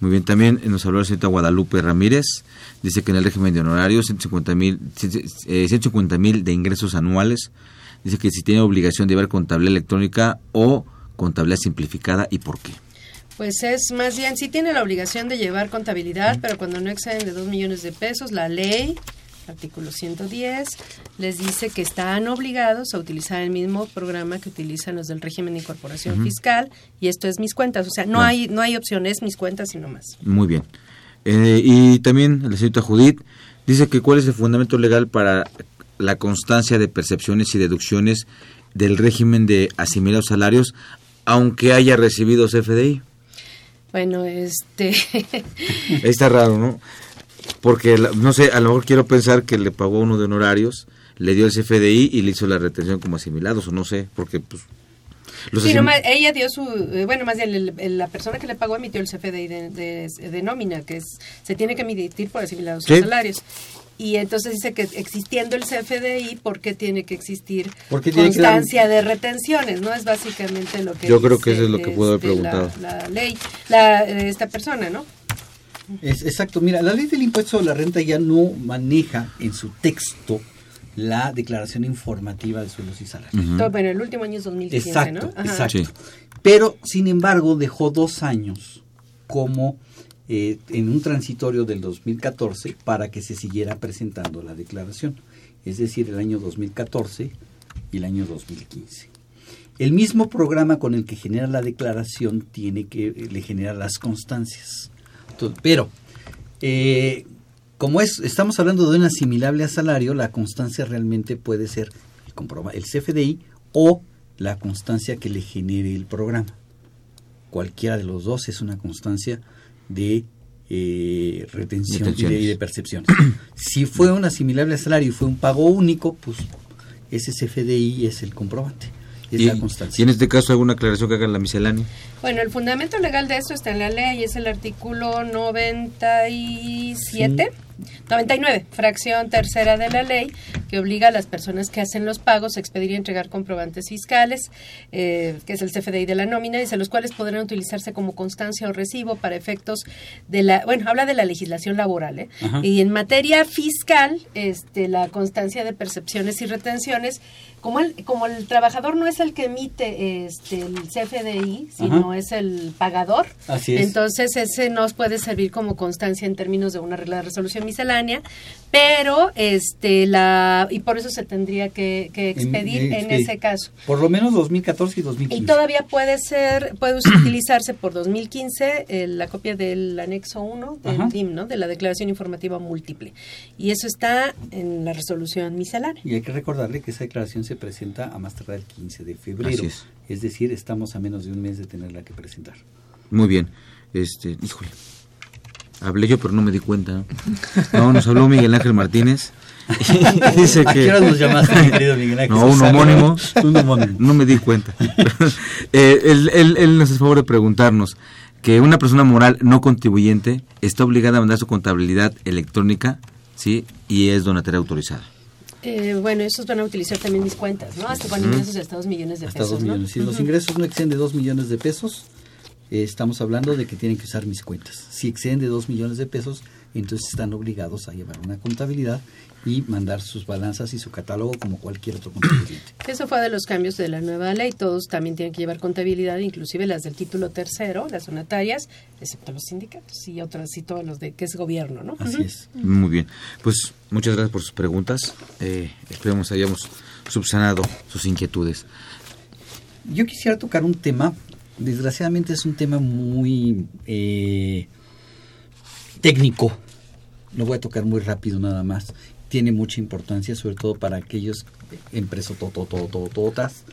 [SPEAKER 8] Muy bien, también nos habló la señorita Guadalupe Ramírez, dice que en el régimen de honorarios 150 mil eh, 150 mil de ingresos anuales, dice que si tiene obligación de llevar contabilidad electrónica o contabilidad simplificada y por qué.
[SPEAKER 3] Pues es más bien, sí tiene la obligación de llevar contabilidad, pero cuando no exceden de 2 millones de pesos, la ley, artículo 110, les dice que están obligados a utilizar el mismo programa que utilizan los del régimen de incorporación fiscal, y esto es mis cuentas, o sea, no, hay no hay opciones, mis cuentas y no más.
[SPEAKER 8] Muy bien. Eh, y también la señorita Judith dice que cuál es el fundamento legal para la constancia de percepciones y deducciones del régimen de asimilados salarios, aunque haya recibido CFDI.
[SPEAKER 3] Bueno, este...
[SPEAKER 8] Está raro, ¿no? Porque, la- no sé, a lo mejor quiero pensar que le pagó uno de honorarios, le dio el CFDI y le hizo la retención como asimilados, o no sé, porque pues... Los
[SPEAKER 3] Sí,
[SPEAKER 8] asim-
[SPEAKER 3] nomás, ella dio su, eh, bueno, más bien el- el- la persona que le pagó emitió el CFDI de, de, de nómina, que es, se tiene que emitir por asimilados
[SPEAKER 8] Sí.
[SPEAKER 3] los salarios. Y entonces dice que existiendo el CFDI, ¿por qué tiene que existir
[SPEAKER 10] Porque tiene que dar-
[SPEAKER 3] constancia de retenciones? ¿No? Es básicamente lo que
[SPEAKER 8] Yo creo
[SPEAKER 3] dice,
[SPEAKER 8] que eso es lo que pudo haber
[SPEAKER 3] este, la-
[SPEAKER 8] preguntado.
[SPEAKER 3] La, ley, la, eh, esta persona, ¿no?
[SPEAKER 10] Es, exacto, mira, la ley del impuesto a la renta ya no maneja en su texto la declaración informativa de sueldos y salarios.
[SPEAKER 3] Todo- bueno, el último año es 2015,
[SPEAKER 10] Exacto,
[SPEAKER 3] ¿no? Ajá.
[SPEAKER 10] exacto. Pero, sin embargo, dejó dos años como eh, en un transitorio del 2014 para que se siguiera presentando la declaración. Es decir, el año 2014 y el año 2015. El mismo programa con el que genera la declaración tiene que eh, le genera las constancias. Pero eh, como es estamos hablando de un asimilable a salario, la constancia realmente puede ser el, el CFDI o la constancia que le genere el programa. Cualquiera de los dos es una constancia de eh, retención y de, de percepciones. si fue un asimilable al salario y fue un pago único, pues ese CFDI es el comprobante,
[SPEAKER 8] Y,
[SPEAKER 10] la constancia.
[SPEAKER 8] y en este caso, ¿alguna aclaración que haga la miscelánea?
[SPEAKER 3] Bueno, el fundamento legal de esto está en la ley, es el artículo 97. 99, fracción tercera de la ley, que obliga a las personas que hacen los pagos a expedir y entregar comprobantes fiscales, eh, que es el CFDI de la nómina, dice los cuales podrán utilizarse como constancia o recibo para efectos de la, bueno, habla de la legislación laboral, ¿eh? Y en materia fiscal, este, la constancia de percepciones y retenciones, como el, como el trabajador no es el que emite este, el CFDI, sino
[SPEAKER 10] Ajá.
[SPEAKER 3] es el pagador,
[SPEAKER 10] Así es.
[SPEAKER 3] entonces ese nos puede servir como constancia en términos de una regla de resolución miscelánea, pero este la y por eso se tendría que, que expedir en, ese caso.
[SPEAKER 10] Por lo menos 2014 y 2015.
[SPEAKER 3] Y todavía puede ser, puede utilizarse por 2015 eh, la copia del anexo 1 del
[SPEAKER 10] Ajá.
[SPEAKER 3] DIM, ¿no? De la Declaración Informativa Múltiple. Y eso está en la resolución miscelánea.
[SPEAKER 10] Y hay que recordarle que esa declaración se presenta a más tardar el 15 de febrero.
[SPEAKER 8] Así es.
[SPEAKER 10] decir, estamos a menos de un mes de tenerla que presentar.
[SPEAKER 8] Muy bien. Este, híjole. Hablé yo, pero no me di cuenta. No, No, nos habló Miguel Ángel Martínez. Dice
[SPEAKER 10] ¿A
[SPEAKER 8] que...
[SPEAKER 10] qué horas nos llamaste, mi querido Miguel Ángel?
[SPEAKER 8] No, un
[SPEAKER 10] Susana?
[SPEAKER 8] homónimo.
[SPEAKER 10] Un homónimo.
[SPEAKER 8] No me di cuenta. Eh, él, él- él nos hace favor de preguntarnos que una persona moral no contribuyente está obligada a mandar su contabilidad electrónica, ¿sí? Y es donataria autorizada.
[SPEAKER 3] Eh, bueno, esos van a utilizar también mis cuentas, ¿no? Hasta con ingresos de hasta 2 millones de
[SPEAKER 10] Hasta
[SPEAKER 3] pesos,
[SPEAKER 10] 2
[SPEAKER 3] ¿no?
[SPEAKER 10] millones. Si los ingresos no exceden de 2 millones de pesos, eh, estamos hablando de que tienen que usar mis cuentas. Si exceden de 2 millones de pesos, entonces están obligados a llevar una contabilidad y mandar sus balanzas y su catálogo como cualquier otro contribuyente.
[SPEAKER 3] Eso fue de los cambios de la nueva ley. Todos también tienen que llevar contabilidad, inclusive las del título tercero, las donatarias, excepto los sindicatos y otras y todos los de que es gobierno, ¿no?
[SPEAKER 10] Así es.
[SPEAKER 8] Muy bien. Pues muchas gracias por sus preguntas. Eh, esperemos hayamos subsanado sus inquietudes.
[SPEAKER 10] Yo quisiera tocar un tema, desgraciadamente es un tema muy eh, técnico, lo voy a tocar muy rápido nada más, tiene mucha importancia sobre todo para aquellos empresas totototototas,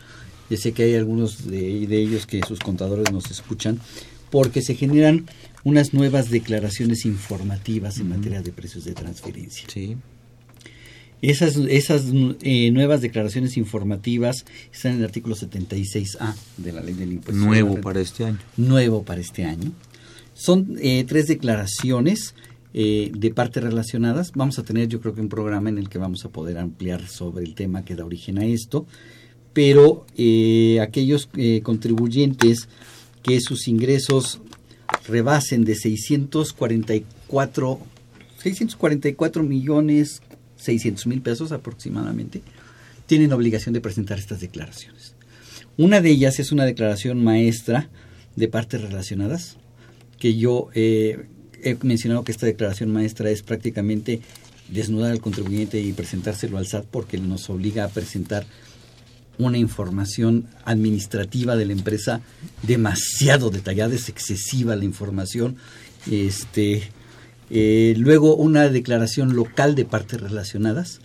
[SPEAKER 10] yo sé que hay algunos de, de ellos que sus contadores nos escuchan, porque se generan unas nuevas declaraciones informativas en materia de precios de transferencia.
[SPEAKER 8] Sí.
[SPEAKER 10] Esas, esas eh, nuevas declaraciones informativas están en el artículo 76A de la ley del impuesto.
[SPEAKER 8] Nuevo para este año.
[SPEAKER 10] Nuevo para este año. Son eh, tres declaraciones eh, de partes relacionadas. Vamos a tener yo creo que un programa en el que vamos a poder ampliar sobre el tema que da origen a esto. Pero eh, aquellos eh, contribuyentes que sus ingresos rebasen de 644, 644 millones 600 mil pesos aproximadamente, tienen obligación de presentar estas declaraciones. Una de ellas es una declaración maestra de partes relacionadas, que yo he mencionado que esta declaración maestra es prácticamente desnudar al contribuyente y presentárselo al SAT porque nos obliga a presentar una información administrativa de la empresa demasiado detallada, es excesiva la información. Este, eh, luego una declaración local de partes relacionadas.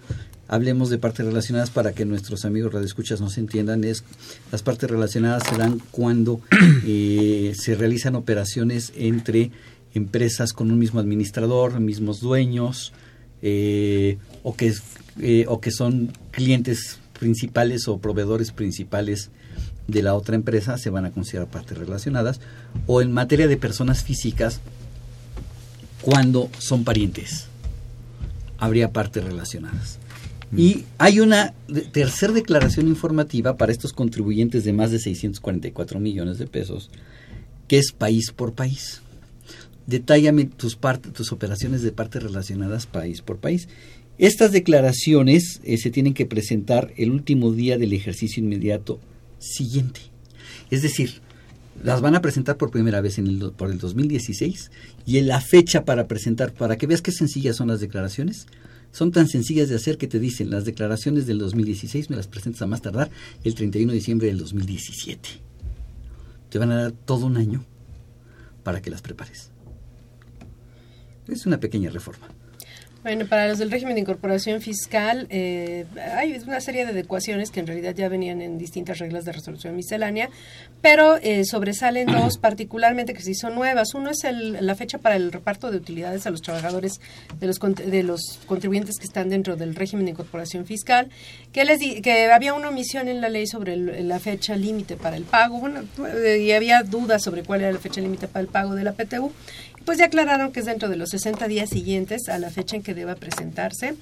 [SPEAKER 10] Hablemos de partes relacionadas para que nuestros amigos radioescuchas nos entiendan. Es, las partes relacionadas se dan cuando eh, se realizan operaciones entre empresas con un mismo administrador, mismos dueños, eh, o, que, eh, o que son clientes principales o proveedores principales de la otra empresa, se van a considerar partes relacionadas. O en materia de personas físicas, cuando son parientes. Habría partes relacionadas. Y hay una de- tercer declaración informativa para estos contribuyentes de más de 644 millones de pesos, que es país por país. Detállame tus, parte- tus operaciones de partes relacionadas país por país. Estas declaraciones eh, se tienen que presentar el último día del ejercicio inmediato siguiente. Es decir, las van a presentar por primera vez por el 2016 y en la fecha para presentar, para que veas qué sencillas son las declaraciones, son tan sencillas de hacer que te dicen las declaraciones del 2016 me las presentas a más tardar el 31 de diciembre del 2017. Te van a dar todo un año para que las prepares. Es una pequeña reforma.
[SPEAKER 3] Bueno, para los del régimen de incorporación fiscal eh, hay una serie de adecuaciones que en realidad ya venían en distintas reglas de resolución miscelánea, pero eh, sobresalen dos particularmente que sí son nuevas. Uno es el, la fecha para el reparto de utilidades a los trabajadores de los, de los contribuyentes que están dentro del régimen de incorporación fiscal, que, les que había una omisión en la ley sobre la fecha límite para el pago, bueno, eh, y había dudas sobre cuál era la fecha límite para el pago de la PTU pues ya aclararon que es dentro de los 60 días siguientes a la fecha en que deba presentarse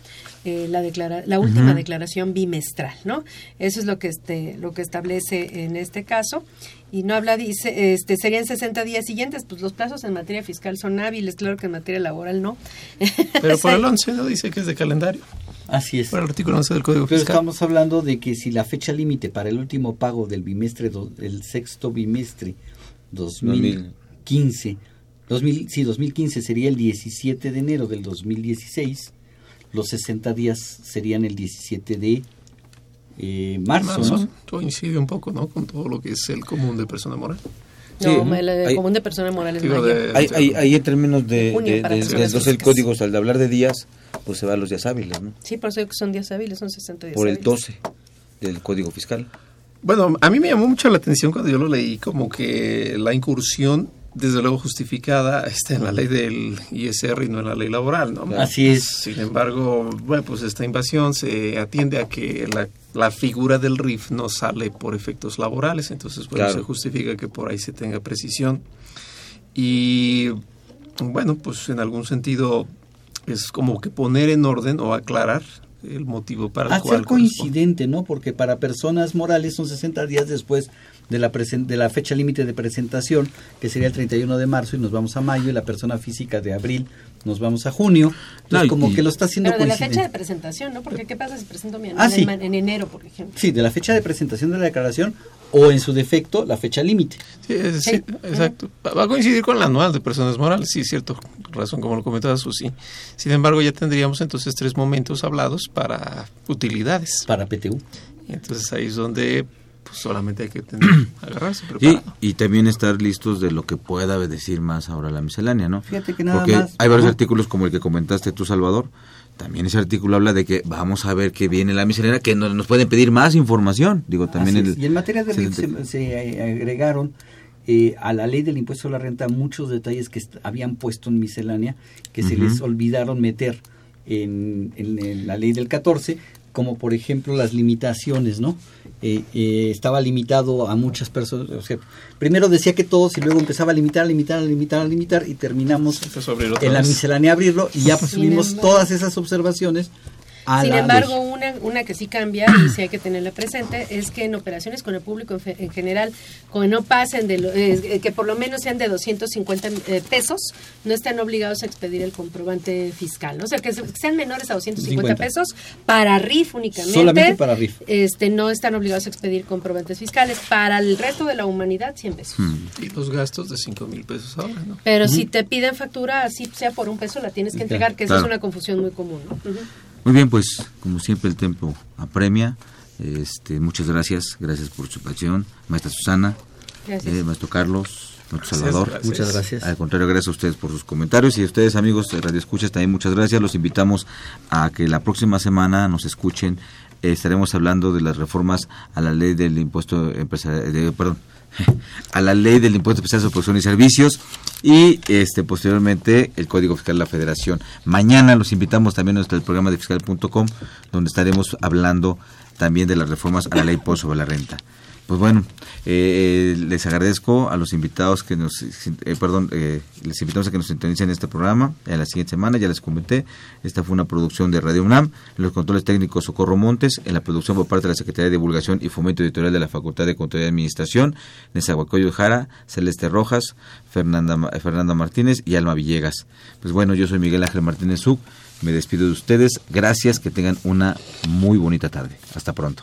[SPEAKER 3] eh, la, declara la última declaración bimestral, ¿no? Eso es lo que este lo que establece en este caso y no habla dice este serían 60 días siguientes, pues los plazos en materia fiscal son hábiles, claro que en materia laboral no.
[SPEAKER 9] Pero por el 11 no dice que es de calendario.
[SPEAKER 10] Así es.
[SPEAKER 9] Por el artículo 11 del Código
[SPEAKER 10] Pero
[SPEAKER 9] Fiscal.
[SPEAKER 10] estamos hablando de que si la fecha límite para el último pago del bimestre, el sexto bimestre 2015 2000, sí, 2015 sería el 17 de enero del 2016. Los 60 días serían el 17 de eh, marzo. marzo
[SPEAKER 9] Coincide un poco, ¿no? Con todo lo que es el común de persona moral.
[SPEAKER 3] No, el, común de persona moral es
[SPEAKER 8] hay, en términos de, de, el código, al hablar de días, pues se va a los días hábiles, ¿no?
[SPEAKER 3] Sí, por eso son días hábiles, son 60 días
[SPEAKER 8] Por el 12 del código fiscal.
[SPEAKER 9] Bueno, a mí me llamó mucho la atención cuando yo lo leí, como que la incursión desde luego justificada está en la ley del ISR y no en la ley laboral, ¿no?
[SPEAKER 10] Así es.
[SPEAKER 9] Sin embargo, bueno, pues esta invasión se atiende a que la, figura del RIF no sale por efectos laborales, entonces bueno, se justifica que por ahí se tenga precisión. Y bueno, pues en algún sentido es como que poner en orden o aclarar el motivo para el
[SPEAKER 10] Hacer coincidente, ¿no? Porque para personas morales son 60 días después de la, de la fecha límite de presentación, que sería el 31 de marzo y nos vamos a mayo, y la persona física de abril nos vamos a junio. Entonces, como que lo está haciendo
[SPEAKER 3] Pero de la fecha de presentación, ¿no? Porque ¿qué pasa si presento mi
[SPEAKER 10] ah,
[SPEAKER 3] en, enero, por ejemplo?
[SPEAKER 10] Sí, de la fecha de presentación de la declaración o en su defecto la fecha límite.
[SPEAKER 9] Sí, exacto. Va a coincidir con la anual de personas morales, sí, cierto, razón como lo comentaba Susi. Sin embargo, ya tendríamos entonces tres momentos hablados para utilidades.
[SPEAKER 10] Para PTU.
[SPEAKER 9] entonces ahí es donde pues solamente hay que tener, agarrarse,
[SPEAKER 8] Y, también estar listos de lo que pueda decir más ahora la miscelánea, ¿no?
[SPEAKER 10] Fíjate que nada
[SPEAKER 8] Porque hay varios artículos como el que comentaste tú, Salvador. También ese artículo habla de que vamos a ver qué viene la miscelánea, que nos, pueden pedir más información. Digo, también
[SPEAKER 10] y en materia de se, se, agregaron eh, a la ley del impuesto a la renta muchos detalles que habían puesto en miscelánea que se les olvidaron meter en, en, la ley del 14, como por ejemplo las limitaciones, ¿no? Eh, eh, estaba limitado a muchas personas. primero decía que todos y luego empezaba a limitar, a limitar, a limitar, a limitar y terminamos en la miscelánea abrirlo y ya subimos todas esas observaciones
[SPEAKER 3] sin embargo, una, una que sí cambia y sí hay que tenerla presente es que en operaciones con el público en, general, que no pasen de eh, que por lo menos sean de 250 eh, pesos, no están obligados a expedir el comprobante fiscal. O sea, que sean menores a 250 pesos para RIF únicamente.
[SPEAKER 10] Solamente para RIF.
[SPEAKER 3] Este, no están obligados a expedir comprobantes fiscales. Para el resto de la humanidad, 100 pesos. Hmm.
[SPEAKER 9] Y los gastos de 5 mil pesos ahora, ¿no?
[SPEAKER 3] Pero si te piden factura, así sea por un peso, la tienes que entregar, que eso es una confusión muy común. ¿no?
[SPEAKER 8] Muy bien, pues como siempre el tiempo apremia. Este, muchas gracias, gracias por su pasión, maestra Susana, eh, maestro Carlos, maestro Salvador.
[SPEAKER 10] Muchas gracias.
[SPEAKER 8] Al contrario, gracias a ustedes por sus comentarios y a ustedes amigos de Radio Escuchas también muchas gracias. Los invitamos a que la próxima semana nos escuchen. estaremos hablando de las reformas a la ley del impuesto empresarial, perdón, a la ley del impuesto especial sobre producción y servicios y este posteriormente el Código Fiscal de la Federación. Mañana los invitamos también a nuestro programa de fiscal.com donde estaremos hablando también de las reformas a la ley por sobre la renta. Pues bueno, eh, les agradezco a los invitados que nos, eh, perdón, eh, les invitamos a que nos sintonicen este programa en la siguiente semana, ya les comenté, esta fue una producción de Radio UNAM, los controles técnicos Socorro Montes, en la producción por parte de la Secretaría de Divulgación y Fomento Editorial de la Facultad de Control y Administración, Nezahualcóyotl Jara, Celeste Rojas, Fernanda, Fernanda Martínez y Alma Villegas. Pues bueno, yo soy Miguel Ángel Martínez Zuc, me despido de ustedes, gracias, que tengan una muy bonita tarde. Hasta pronto.